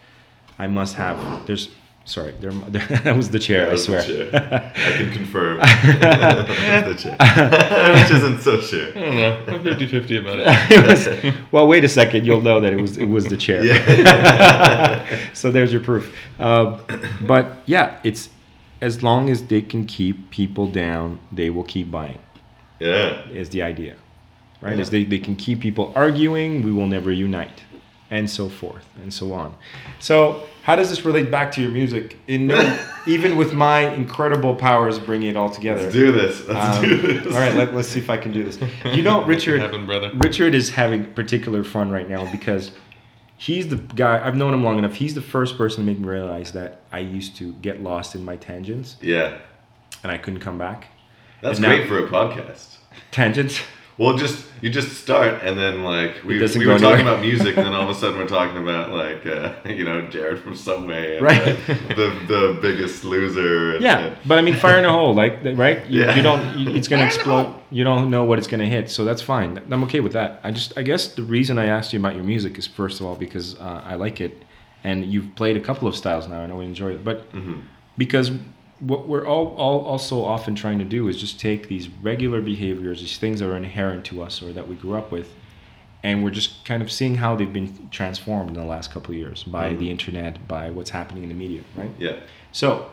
I must have there's sorry there, that was the chair That i swear chair. I can confirm. the chair. Which isn't so sure. I don't know. I'm 50 50 about it. It was- well, wait a second. You'll know that it was it was the chair. Yeah. so there's your proof. Um, but yeah, it's as long as they can keep people down, they will keep buying. Yeah. Is the idea, right? Yeah. Is they, they can keep people arguing, we will never unite, and so forth and so on. So how does this relate back to your music? In no, even with my incredible powers, bringing it all together. Let's do this. Let's Um, do this. all right, let, let's see if I can do this. You know, Richard. Happen, brother. Richard is having particular fun right now because he's the guy. I've known him long enough. He's the first person to make me realize that I used to get lost in my tangents Yeah. and I couldn't come back. That's And now- great for a podcast. Tangents. Well, just you just start and then like we, we were talking anywhere. about music and then all of a sudden we're talking about like uh, you know Jared from Subway and Right. the, the the biggest loser. And, Yeah, but I mean, fire in a hole, like right? You, Yeah. you don't. You, it's gonna explode. You don't know what it's gonna hit, so that's fine. I'm okay with that. I just, I guess, the reason I asked you about your music is first of all because uh, I like it, and you've played a couple of styles now. And I know we enjoy it, but Mm-hmm. because what we're all, all also often trying to do is just take these regular behaviors, these things that are inherent to us or that we grew up with, and we're just kind of seeing how they've been transformed in the last couple of years by mm-hmm. the internet, by what's happening in the media, right? yeah. So,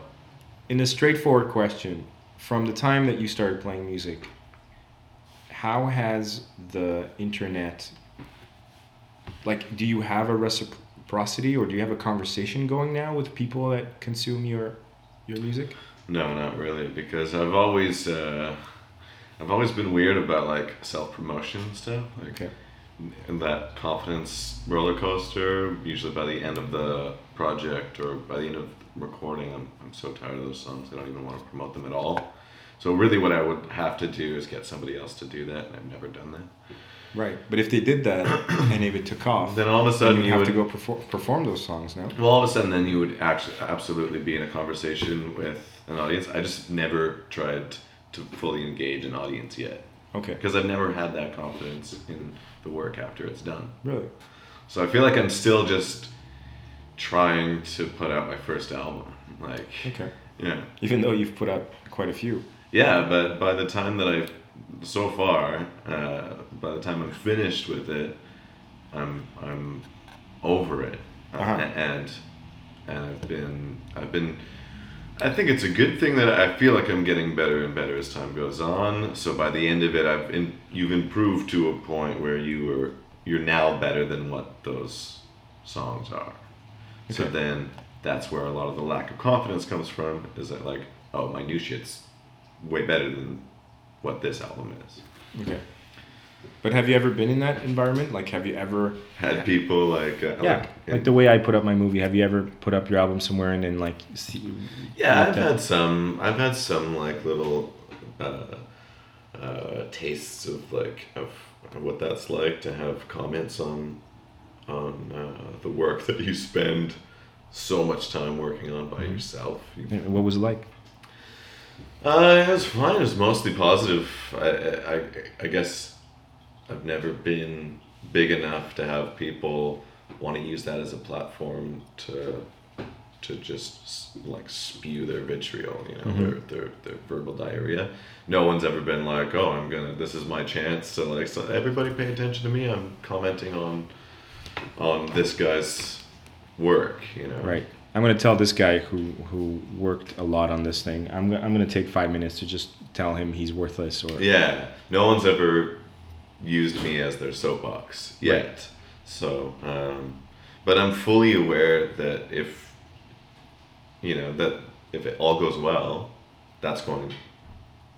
in a straightforward question, from the time that you started playing music, how has the internet, like, do you have a reciprocity or do you have a conversation going now with people that consume your your music? No, not really, because I've always uh, I've always been weird about like self promotion stuff, like Okay. and that confidence roller coaster. Usually by the end of the project or by the end of recording, I'm I'm so tired of those songs. I don't even want to promote them at all. So really, what I would have to do is get somebody else to do that, and I've never done that. Right, but if they did that and if it took off, Then all of a sudden you you have would to go perform, perform those songs now. Well, all of a sudden, then you would actually absolutely be in a conversation with an audience. I just never tried to fully engage an audience yet Okay, because I've never had that confidence in the work after it's done. really? So I feel like I'm still just trying to put out my first album. Like, Okay. yeah, Even though you've put out quite a few. yeah. But by the time that I've so far, uh, by the time I'm finished with it, I'm I'm over it, Uh, Uh-huh. and and I've been I've been. I think it's a good thing that I feel like I'm getting better and better as time goes on. So by the end of it, I've in, you've improved to a point where you are you're now better than what those songs are. So then that's where a lot of the lack of confidence comes from. Is that like, oh, my new shit's way better than what this album is. Okay. But have you ever been in that environment? Like, have you ever? Had people like uh, Yeah, like, like the way I put up my movie. Have you ever put up your album somewhere and then like? See, Yeah, I've had some. I've had some like little uh, uh, tastes of like of what that's like to have comments on on uh, the work that you spend so much time working on by yourself. You- Yeah, What was it like? Uh, it was fine. It was mostly positive. I, I, I guess I've never been big enough to have people want to use that as a platform to to just like spew their vitriol, you know, mm-hmm. their, their their verbal diarrhea. No one's ever been like, "Oh, I'm gonna. This is my chance to like." So everybody, pay attention to me. I'm commenting on on this guy's work, you know. Right. I'm gonna tell this guy who who worked a lot on this thing. I'm I'm gonna take five minutes to just tell him he's worthless or Yeah, no one's ever used me as their soapbox yet. So, um, but I'm fully aware that if you know that if it all goes well, that's going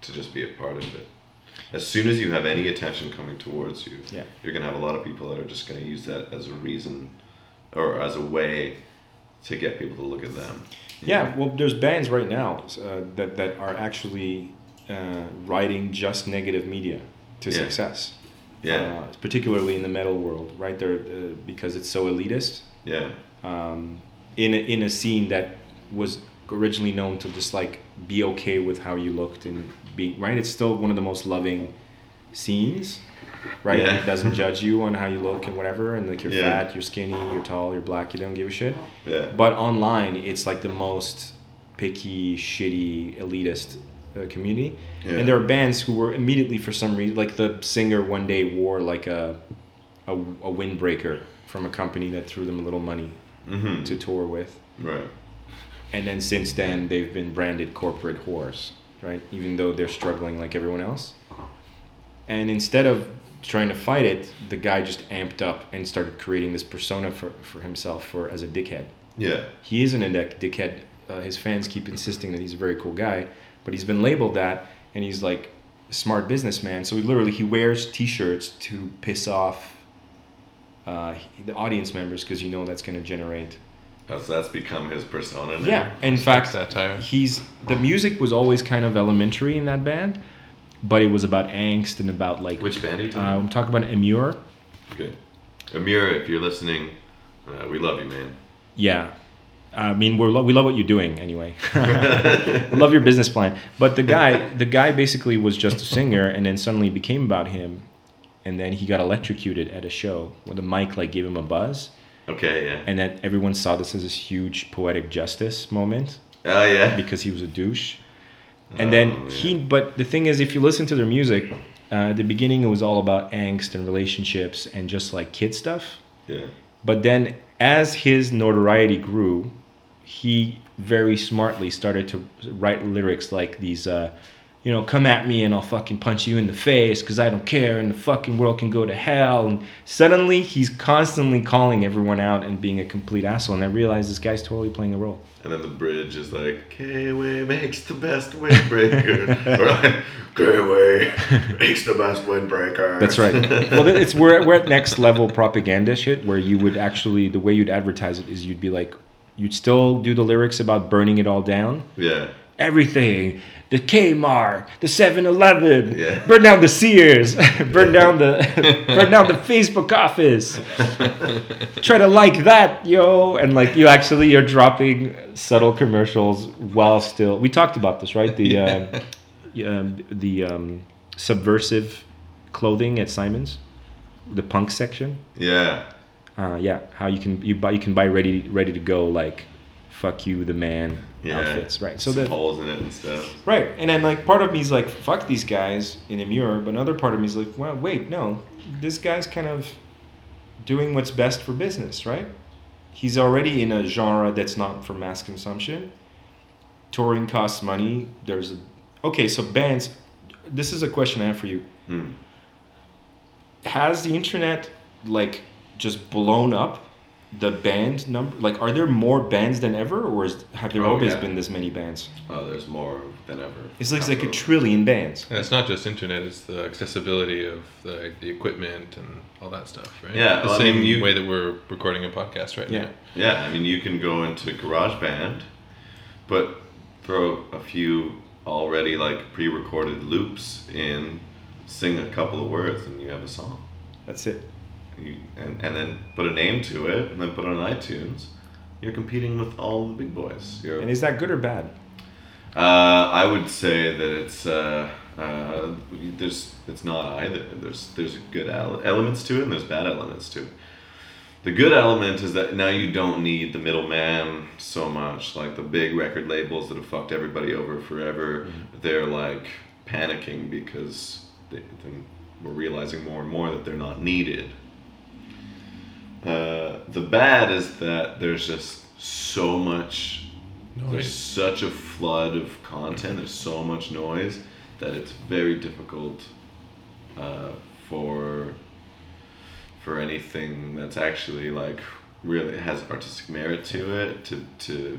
to just be a part of it. As soon as you have any attention coming towards you, Yeah. you're gonna have a lot of people that are just gonna use that as a reason or as a way to get people to look at them. Yeah, well, there's bands right now uh, that that are actually uh, writing just negative media to Yeah. success. Yeah, Uh, particularly in the metal world, right? There uh, because it's so elitist. yeah, Um, in a, in a scene that was originally known to just like be okay with how you looked and be right. It's still one of the most loving scenes, right? Yeah. It doesn't judge you on how you look and whatever, and like you're Yeah. fat, you're skinny, you're tall, you're black. You don't give a shit. yeah. But online, it's like the most picky, shitty, elitist uh, community. Yeah. And there are bands who were immediately, for some reason, like the singer one day wore like a, a, a windbreaker from a company that threw them a little money hmm to tour with. Right. And then since then, they've been branded corporate whores, right? Even though they're struggling like everyone else. And instead of trying to fight it, the guy just amped up and started creating this persona for, for himself for as a dickhead Yeah. he isn't a dick, dickhead. Uh, his fans keep insisting that he's a very cool guy, but he's been labeled that, and he's like a smart businessman. So he literally he wears T-shirts to piss off uh, the audience members because you know that's going to generate. Oh, so that's become his persona now. Yeah, in fact, satire. he's the music was always kind of elementary in that band, but it was about angst and about like. Which band are you Uh, talking I'm talking about Emmure. Good. Emmure, if you're listening, uh, we love you, man. Yeah. I mean, we're lo- we love what you're doing anyway. we love your business plan. But the guy, the guy basically was just a singer, and then suddenly became about him, and then he got electrocuted at a show where the mic like gave him a buzz, Okay, yeah. and then everyone saw this as this huge poetic justice moment Oh, yeah. because he was a douche. And then Oh, he, but the thing is, if you listen to their music, uh, at the beginning it was all about angst and relationships and just like kid stuff. Yeah. But then, as his notoriety grew, he very smartly started to write lyrics like these, uh, you know, come at me and I'll fucking punch you in the face because I don't care and the fucking world can go to hell. And suddenly he's constantly calling everyone out and being a complete asshole. And I realized this guy's totally playing a role. And then the bridge is like, K-Way makes the best windbreaker. or like, K-Way makes the best windbreaker. That's right. well, it's we're, we're at next level propaganda shit where you would actually the way you'd advertise it is you'd be like you'd still do the lyrics about burning it all down. Yeah. everything. The Kmart, the 7-Eleven, Yeah. burn down the Sears, burn down the burn down the Facebook office. Try to like that, yo, and like you actually you're dropping subtle commercials while still. We talked about this, right? The um, um, the um, subversive clothing at Simon's, the punk section. Yeah. Uh, yeah, how you can you buy you can buy ready ready to go like, fuck you the man Yeah. outfits, right? So that holes in it and stuff. Right, and then like part of me is like, fuck these guys in a mirror but another part of me is like, well, wait, no, this guy's kind of doing what's best for business, right? He's already in a genre that's not for mass consumption. Touring costs money. There's a okay, so bands. This is a question I have for you. Hmm. Has the internet like just blown up the band number? Like, are there more bands than ever, or is, have there Oh, always yeah. been this many bands? Oh, there's more than ever. It's like, it's like a trillion bands. And it's not just internet; it's the accessibility of the, the equipment and all that stuff, right? Yeah, the well, I same mean, you- way that we're recording a podcast right Yeah. now. Yeah, I mean, you can go into GarageBand, but throw a few already like pre-recorded loops in, sing a couple of words, and you have a song. That's it. You, and, and then put a name to it, and then put it on iTunes. You're competing with all the big boys. You're, And is that good or bad? uh, I would say that it's uh, uh, there's it's not either. There's there's good ele- elements to it, and there's bad elements to it. The good element is that now you don't need the middleman so much. Like the big record labels that have fucked everybody over forever, they're like panicking because they, then we're realizing more and more that they're not needed. Uh, the bad is that there's just so much Noise. there's such a flood of content. There's so much noise that it's very difficult uh, for for anything that's actually like really has artistic merit to it. To, to to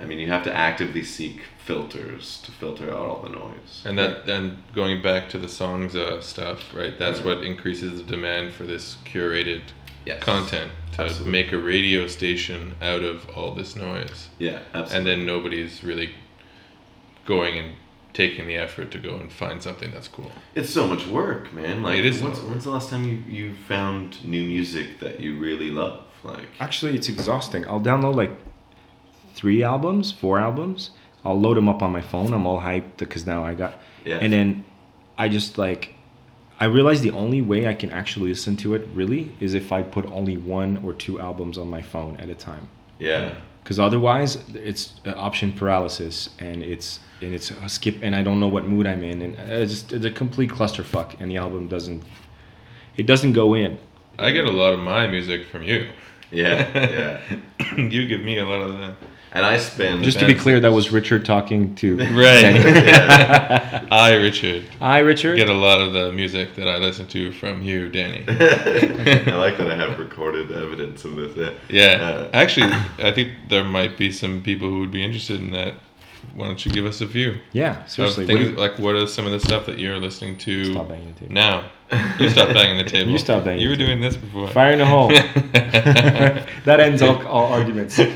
I mean, you have to actively seek filters to filter out all the noise. And that, and going back to the songs uh, stuff, right? That's Yeah. what increases the demand for this curated Yes. content to Absolutely. make a radio station out of all this noise, Yeah, absolutely. and then nobody's really going and taking the effort to go and find something that's cool. It's so much work, man. Like, It is When's, a lot of when's the last time you, you found new music that you really love? Like, Actually, it's exhausting. I'll download like three albums, four albums. I'll load them up on my phone. I'm all hyped because now I got. Yeah. And then I just like, I realize the only way I can actually listen to it really is if I put only one or two albums on my phone at a time. yeah. Because otherwise, it's uh, option paralysis, and it's and it's a skip, and I don't know what mood I'm in, and it's just it's a complete clusterfuck, and the album doesn't, it doesn't go in. I get a lot of my music from you. Yeah, yeah. you give me a lot of that. And I spend Just to be clear, that was Richard talking to. Right. I, Richard, Hi, Richard. get a lot of the music that I listen to from you, Danny. I like that I have recorded evidence of this. Yeah. Yeah. Uh, Actually, I think there might be some people who would be interested in that. Why don't you give us a view? Yeah, of seriously. what things, do you- like, what are some of the stuff that you're listening to Stop banging now? You stop banging the table. You stop banging You were doing this before. Fire in the hole. that ends all, all arguments.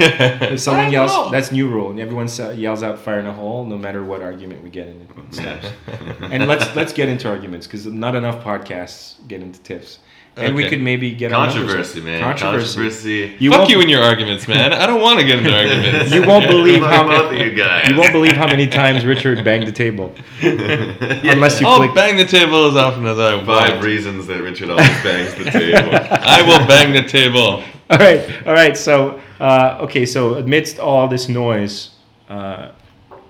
If someone yells, that's new rule, and everyone yells out "fire in the hole," no matter what argument we get in. It and let's let's get into arguments because not enough podcasts get into tiffs, and we could maybe get our. Controversy, man. Controversy. Controversy. You Fuck won't, you and your arguments, man. I don't want to get into arguments. you won't believe Fuck how both of you guys. you won't believe how many times Richard banged the table. Unless you I'll click. bang the table as often as I Five reasons that Richard always bangs the table. I will bang the table. All right, all right. So, uh, okay. So, amidst all this noise, uh,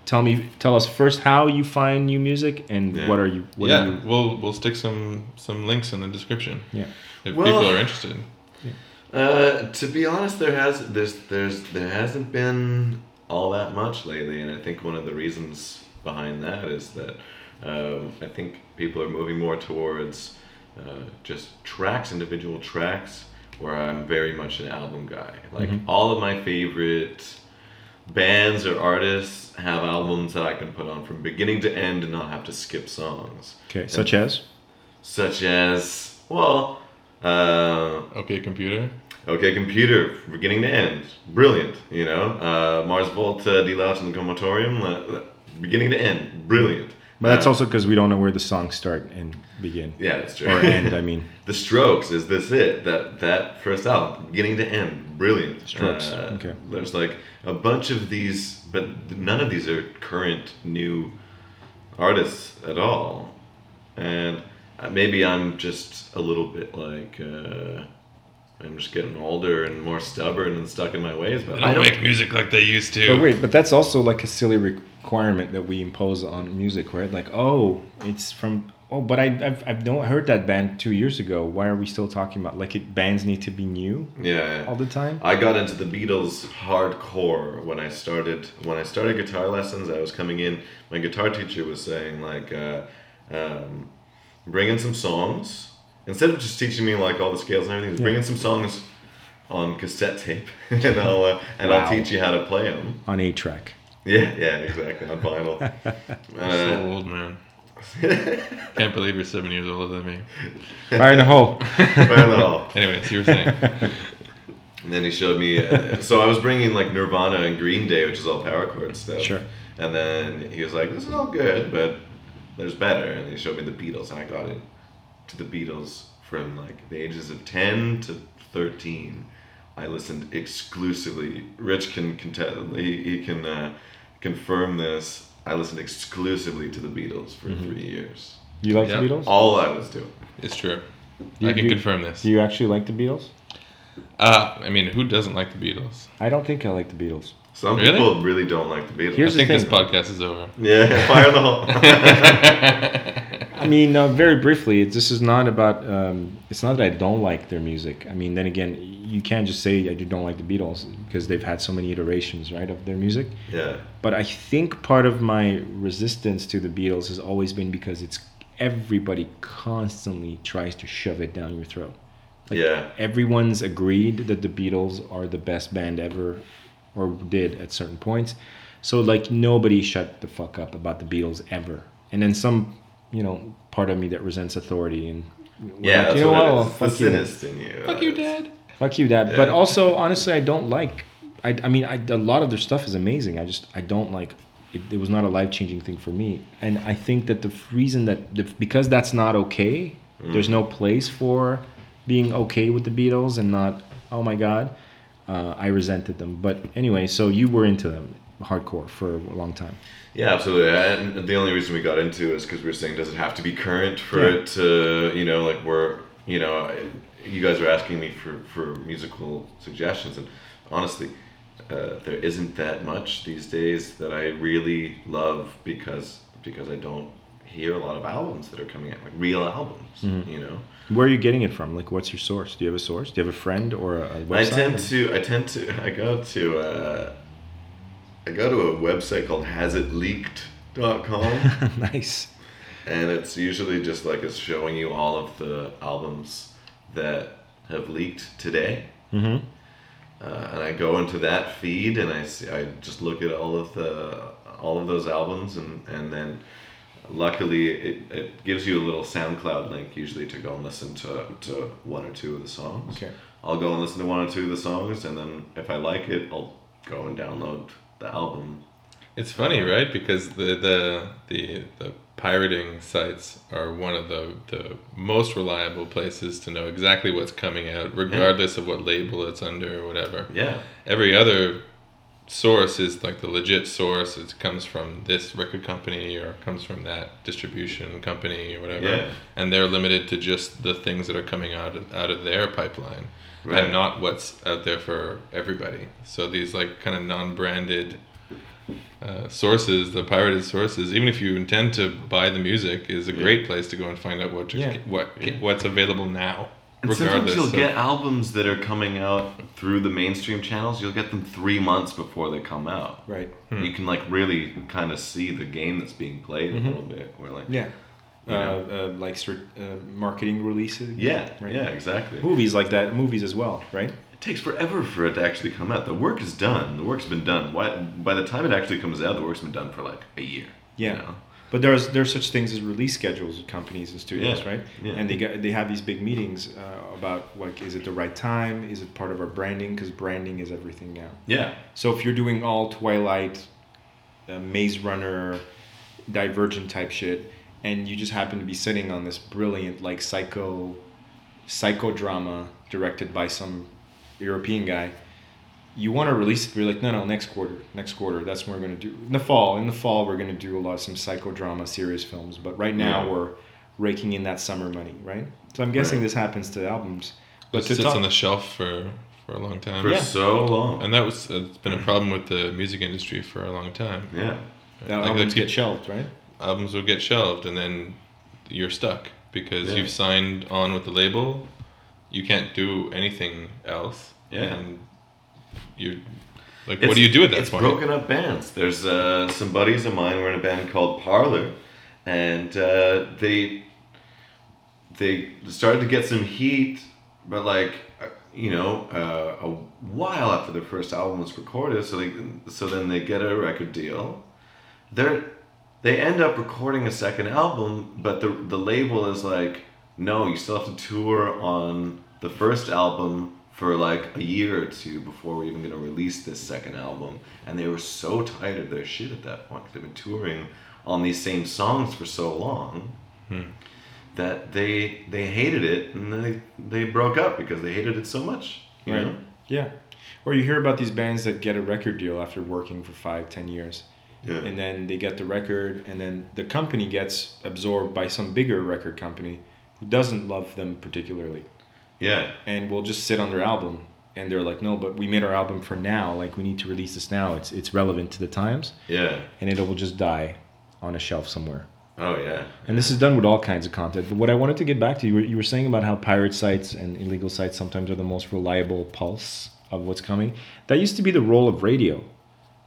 tell me, tell us first how you find new music and Yeah. what are you? What yeah, Are you, we'll we'll stick some some links in the description yeah. if Well- people are interested. Uh, to be honest, there has there's there's there hasn't been all that much lately, and I think one of the reasons behind that is that um, I think people are moving more towards uh, just tracks, individual tracks, where I'm very much an album guy. Like all of my favorite bands or artists have albums that I can put on from beginning to end and not have to skip songs. Okay. Such as. Such as well. Uh, Okay, computer. Okay, computer, beginning to end, brilliant. You know, uh, Mars Volta, De-Loused and the Comatorium, uh, uh, beginning to end, brilliant. But that's Uh, also because we don't know where the songs start and begin. yeah, that's true. Or end. I mean. the Strokes is this it? That that first album, beginning to end, brilliant. Strokes, Uh, okay. There's like a bunch of these, but none of these are current new artists at all. And uh, maybe I'm just a little bit like. Uh, I'm just getting older and more stubborn and stuck in my ways, but They I don't don't make music like they used to. But wait, but that's also like a silly requirement that we impose on music, right? Like, oh, it's from. Oh, but I, I've I've don't heard that band two years ago. Why are we still talking about like it? Bands need to be new Yeah. all the time. I got into the Beatles hardcore when I started. When I started guitar lessons, I was coming in. My guitar teacher was saying like, uh, um, bring in some songs, instead of just teaching me like all the scales and everything, he's bringing some songs on cassette tape, and I'll uh, and Wow. I'll teach you how to play them. On eight track. Yeah, yeah, exactly on vinyl. so Uh, old, man. Can't believe you're seven years older than me. Fire in the hole. fire in the hole. Anyways, you were saying. And then he showed me. Uh, so I was bringing like Nirvana and Green Day, which is all power chord stuff. Sure. And then he was like, "This is all good, but there's better." And he showed me the Beatles, and I got it to the Beatles from like the ages of ten to thirteen. I listened exclusively. Rich can contest. He, he can uh, confirm this. I listened exclusively to the Beatles for three years. You like Yeah. the Beatles? All I was doing. It's true. You- I can you- confirm this. Do you actually like the Beatles? Uh, I mean, who doesn't like the Beatles? I don't think I like the Beatles. Some Really? people really don't like the Beatles. Here's I think the this podcast is over. yeah, fire in the hole. I mean, uh, very briefly, this is not about. Um, it's not that I don't like their music. I mean, then again, you can't just say I don't like the Beatles because they've had so many iterations, right, of their music. yeah. But I think part of my resistance to the Beatles has always been because it's everybody constantly tries to shove it down your throat. yeah. Everyone's agreed that the Beatles are the best band ever, or did at certain points. So like nobody shut the fuck up about the Beatles ever. And then some, you know, part of me that resents authority and Yeah, like, you know what what? Well, is. fuck the you. in you. Fuck you, Dad. Fuck you, Dad. But also, honestly, I don't like. I, I mean, I, a lot of their stuff is amazing. I just I don't like. It, it was not a life changing thing for me, and I think that the reason that the, because that's not okay. There's no place for being okay with the Beatles and not oh my god. Uh, I resented them, but anyway. So you were into them hardcore for a long time. Yeah, absolutely. And the only reason we got into it is because we were saying, does it have to be current for Yeah. it to, you know, like we're, you know, you guys are asking me for, for musical suggestions, and honestly, uh, there isn't that much these days that I really love because because I don't hear a lot of albums that are coming out, like real albums, Mm-hmm. you know. Where are you getting it from? Like, what's your source? Do you have a source? Do you have a friend or a, a website? I tend to. I tend to. I go to. Uh, I go to a website called hasitleaked.com. nice. and it's usually just like it's showing you all of the albums that have leaked today. Mm-hmm. Uh, and I go into that feed and I see, I just look at all of the all of those albums and and then luckily it, it gives you a little SoundCloud link usually to go and listen to, to one or two of the songs. Okay. I'll go and listen to one or two of the songs and then if I like it I'll go and download the album. It's funny, right? Because the the the, the pirating sites are one of the, the most reliable places to know exactly what's coming out, regardless of what label it's under or whatever. Yeah. Every other source is like the legit source. It comes from this record company or comes from that distribution company or whatever, Yeah. and they're limited to just the things that are coming out of, out of their pipeline, Right. and not what's out there for everybody. So these like kind of non-branded uh, sources, the pirated sources, even if you intend to buy the music, is a great place to go and find out what Yeah. what what's available now. And sometimes you'll get albums that are coming out through the mainstream channels. You'll get them three months before they come out. Right. You can like really kind of see the game that's being played a little bit. Where like Yeah. You know? Uh, uh, like uh, marketing releases. yeah, Right. yeah, exactly. Movies like that. Movies as well, right? It takes forever for it to actually come out. The work is done. The work's been done. Why, by the time it actually comes out, the work's been done for like a year. Yeah. You know? But there's there's such things as release schedules with companies and studios, Yeah, right? yeah. And they get they have these big meetings uh, about like is it the right time? Is it part of our branding? Because branding is everything now. Yeah. So if you're doing all Twilight, uh, Maze Runner, Divergent type shit, and you just happen to be sitting on this brilliant like psycho, psychodrama directed by some European guy, you want to release it. But you're like, no, no, next quarter, next quarter. That's when we're gonna do in the fall. In the fall, we're gonna do a lot of some psychodrama, serious films. But right now, Yeah. we're raking in that summer money, right? So I'm guessing Right. this happens to albums. It But to sits talk- on the shelf for for a long time. For Yeah. so long. And that was uh, it's been a problem with the music industry for a long time. yeah. that Like, albums like get shelved, right? Albums will get shelved, and then you're stuck because Yeah. you've signed on with the label. You can't do anything else. Yeah. And you like, It's- what do you do at that it's point? broken up bands. There's uh, some buddies of mine were in a band called Parlor, and uh, they they started to get some heat, but like uh, you know, uh, a while after their first album was recorded, so they so then they get a record deal. They're they end up recording a second album, but the the label is like, no, you still have to tour on the first album for like a year or two before we're even gonna release this second album. And they were so tired of their shit at that point. They've been touring on these same songs for so long hmm. that they they hated it and they they broke up because they hated it so much. You Right. know? Yeah. Or you hear about these bands that get a record deal after working for five, ten years. Yeah. And then they get the record, and then the company gets absorbed by some bigger record company who doesn't love them particularly Yeah. and will just sit on their album. And they're like, no, but we made our album for now. Like, we need to release this now. It's, it's relevant to the times. Yeah. And it will just die on a shelf somewhere. Oh yeah. And this is done with all kinds of content. But what I wanted to get back to, you were, you were saying about how pirate sites and illegal sites sometimes are the most reliable pulse of what's coming. That used to be the role of radio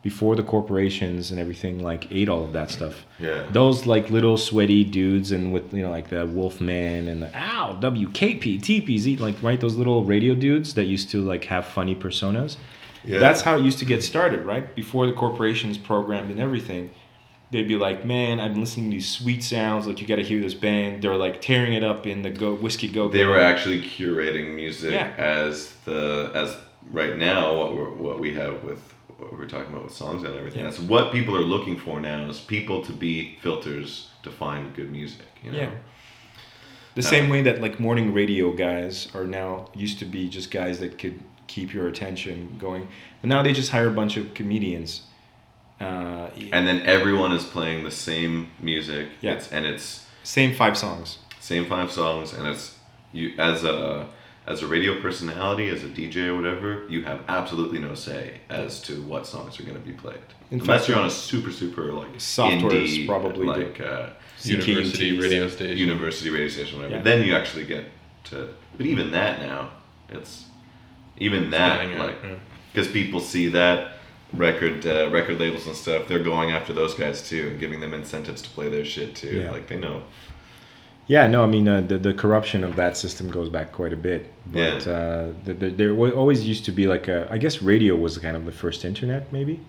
before the corporations and everything like ate all of that stuff. Yeah. Those like little sweaty dudes and with you know like the Wolfman and the ow WKP TPZ like right those little radio dudes that used to like have funny personas. Yeah. That's how it used to get started, right? Before the corporations programmed and everything, they'd be like, "Man, I'm listening to these sweet sounds. Like you got to hear this band. They're like tearing it up in the go whiskey go." They were actually curating music Yeah. as the as right now what we're, what we have with what we're talking about with songs and everything. Yeah. That's what people are looking for now is people to be filters to find good music. You know? Yeah. The same way that like morning radio guys are now used to be just guys that could keep your attention going, but now they just hire a bunch of comedians. Uh, And then everyone is playing the same music. Yeah. It's, and it's same five songs. same five songs and it's you as a as a radio personality as a dj or whatever you have absolutely no say as to what songs are going to be played In unless fact, you're on a super super like software indie, probably like uh, University radio station. university radio station whatever Yeah. then you actually get to but even that now it's even that dying out, like yeah. because people see that record uh, record labels and stuff they're going after those guys too and giving them incentives to play their shit too Yeah. like they know Yeah, no, I mean uh, the the corruption of that system goes back quite a bit. But Yeah. uh, the, the, there wa- always used to be like a, I guess radio was kind of the first internet, maybe,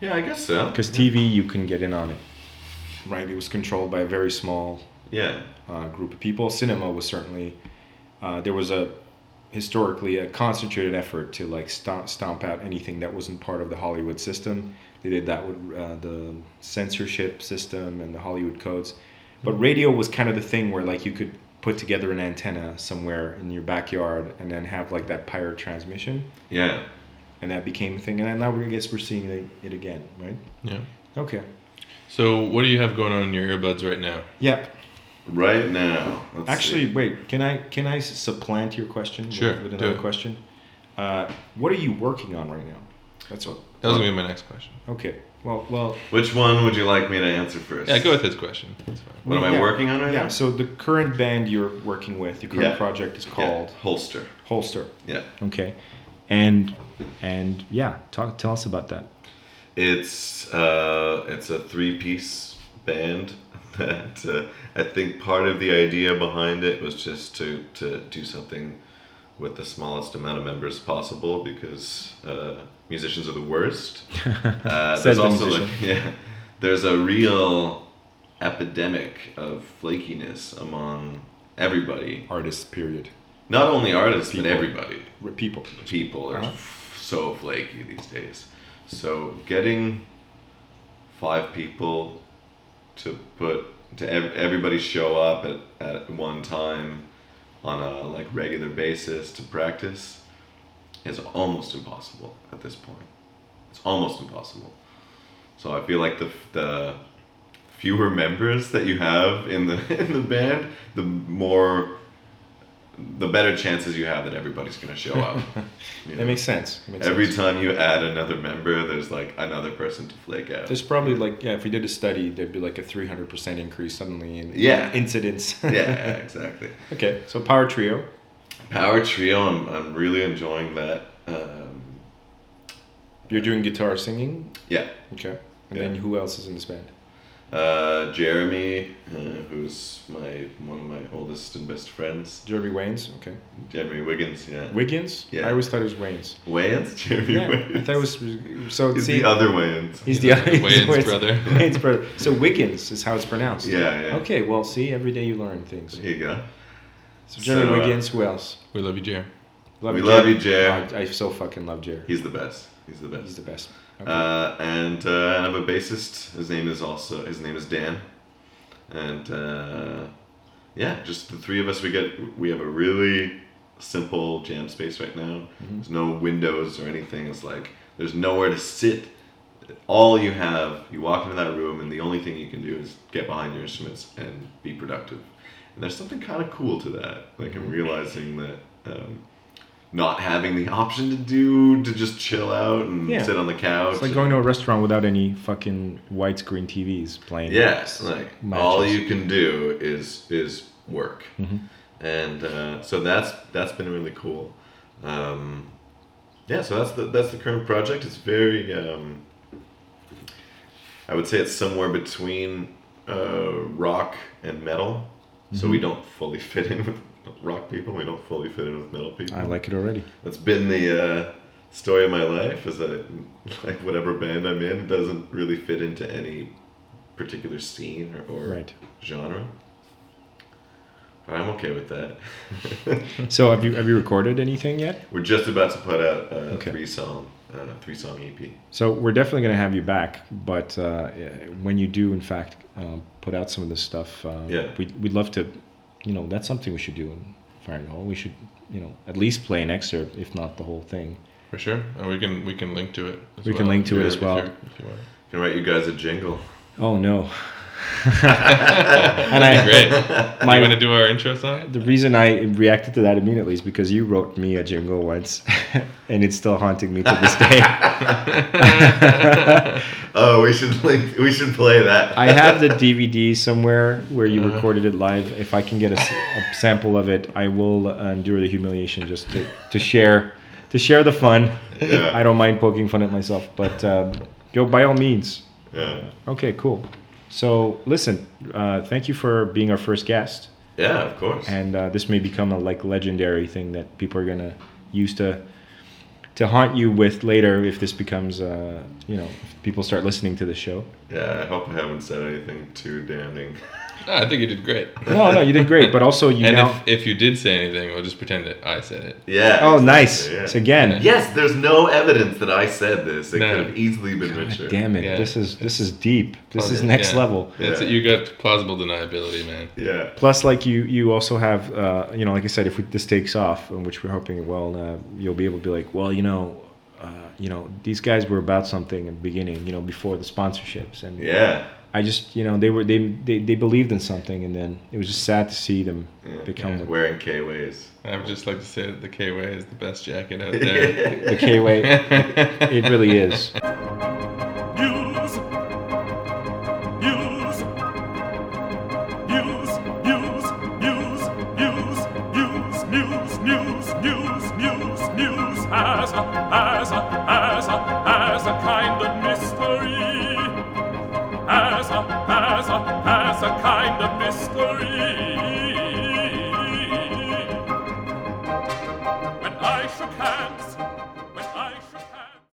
yeah i guess so because TV you couldn't get in on it. Right, it was controlled by a very small yeah uh, group of people. Cinema was certainly uh, there was a historically a concentrated effort to like stomp, stomp out anything that wasn't part of the Hollywood system. They did that with uh, the censorship system and the Hollywood codes. But radio was kind of the thing where like you could put together an antenna somewhere in your backyard and then have like that pirate transmission, yeah and that became a thing. And now I guess we're seeing it, it again, right? Yeah. Okay. So what do you have going on in your earbuds right now? Yeah. Right now, let's Actually, see. wait. Can I can I supplant your question with- Sure, with, do another it. question? Uh, what are you working on right now? That's what. That was gonna be my next question. Okay. Well, well. which one would you like me to answer first? Yeah, go with his question. That's fine. What am I yeah, working on right now? yeah, now? So the current band you're working with, your current Yeah. project is Yeah, called Holster. Holster. Yeah, Okay. And and yeah, talk tell us about that. it's uh, it's a three-piece band that uh, I think part of the idea behind it was just to to do something with the smallest amount of members possible because uh, musicians are the worst. Uh, there's also musician. like, yeah, there's a real epidemic of flakiness among everybody. Artists. Period. Not only artists, People. but everybody. People. People are Uh-huh. f- so flaky these days. So getting five people to put to ev- everybody show up at, at one time on a like regular basis to practice is almost impossible at this point. It's almost impossible. So I feel like the the fewer members that you have in the in the band, the more the better chances you have that everybody's going to show up. You know? That makes sense. It makes Every sense. time you add another member, there's like another person to flake out. There's probably like yeah, if we did a study, there'd be like a 300% increase suddenly in Yeah. incidents. yeah, exactly. okay, so power trio. Power trio, I'm, I'm really enjoying that. Um, You're doing guitar singing. yeah. Okay. And Yeah. then who else is in this band? Uh, Jeremy, uh, who's my one of my oldest and best friends. Jeremy Waynes. Okay. Jeremy Wiggins, yeah. Wiggins. Yeah. I always thought it was Waynes. Wayans? Jeremy Yeah, I Wayans. thought it was. So He's see, the other Wayans. He's the The other he's Wayans Wayans- brother. Wayans brother. So Wiggins is how it's pronounced. Yeah, yeah. Okay. Well, see, every day you learn things. Here you go. So Jeremy So, uh, Wiggins. Who else? We love you, Jer. Love We you, love Jer. you, Jer. I, I so fucking love Jer. He's the best. He's the best. He's the best. Okay. Uh, and uh, I have a bassist. His name is also his name is Dan, and uh, yeah, just the three of us. We get we have a really simple jam space right now. There's no windows or anything. It's like there's nowhere to sit. All you have, you walk into that room, and the only thing you can do is get behind your instruments and be productive. And there's something kind of cool to that. Like I'm realizing that. Um, not having the option to do to just chill out and Yeah. sit on the couch. it's like going to a restaurant without any fucking widescreen TVs playing. Yes, like all you can do is is work, Mhm. and uh, so that's that's been really cool. Um, yeah, so that's the that's the current project. It's very, um, I would say it's somewhere between uh, rock and metal. So Mm-hmm. we don't fully fit in with rock people. We don't fully fit in with metal people. I like it already. That's been the uh, story of my life. Is that like whatever band I'm in doesn't really fit into any particular scene or, or Right. genre. But I'm okay with that. So have you have you recorded anything yet? We're just about to put out a Okay. three song, uh, three song EP. So we're definitely going to have you back, but uh, when you do, in fact, um, put out some of this stuff, uh, Yeah. we'd, we'd love to, you know, that's something we should do in Fire and Hole. We should, you know, at least play an excerpt, if not the whole thing. For sure. And we can we can link to it. We well, can link to it as well. If you want. Can write you guys a jingle. Oh no! and I- great. my- you want to do our intro song? The reason I reacted to that immediately is because you wrote me a jingle once, and it's still haunting me to this day. Oh, we should link. We should play that. I have the DVD somewhere where you recorded it live. If I can get a sample of it, I will endure the humiliation just to, to share to share the fun. Yeah. I don't mind poking fun at myself, but um, go by all means. Yeah. Okay, cool. So listen, uh, thank you for being our first guest, Yeah, of course. and uh, this may become a like legendary thing that people are gonna use to to haunt you with later if this becomes uh, you know if people start listening to the show. yeah, I hope I haven't said anything too damning. No, I think you did great. No, no, you did great, but also you and now. if, if you did say anything, we'll just pretend that I said it. Yeah. Oh, exactly, nice. yeah. So again, Yes, there's no evidence that I said this. It No. could have easily been Richard. damn it, Yeah. this is this is deep. This is Yeah. next level. That's it. You got plausible deniability, man. Yeah. Plus, like you, you also have, uh, you know, like I said, if we, this takes off, and which we're hoping it will, uh, you'll be able to be like, well, you know, uh, you know, these guys were about something in the beginning, you know, before the sponsorships, and Yeah. I just, you know, they were they, they they believed in something, and then it was just sad to see them yeah. become what- Wearing K ways. I would just like to say that the K Way is the best jacket out there. the K way. it really is.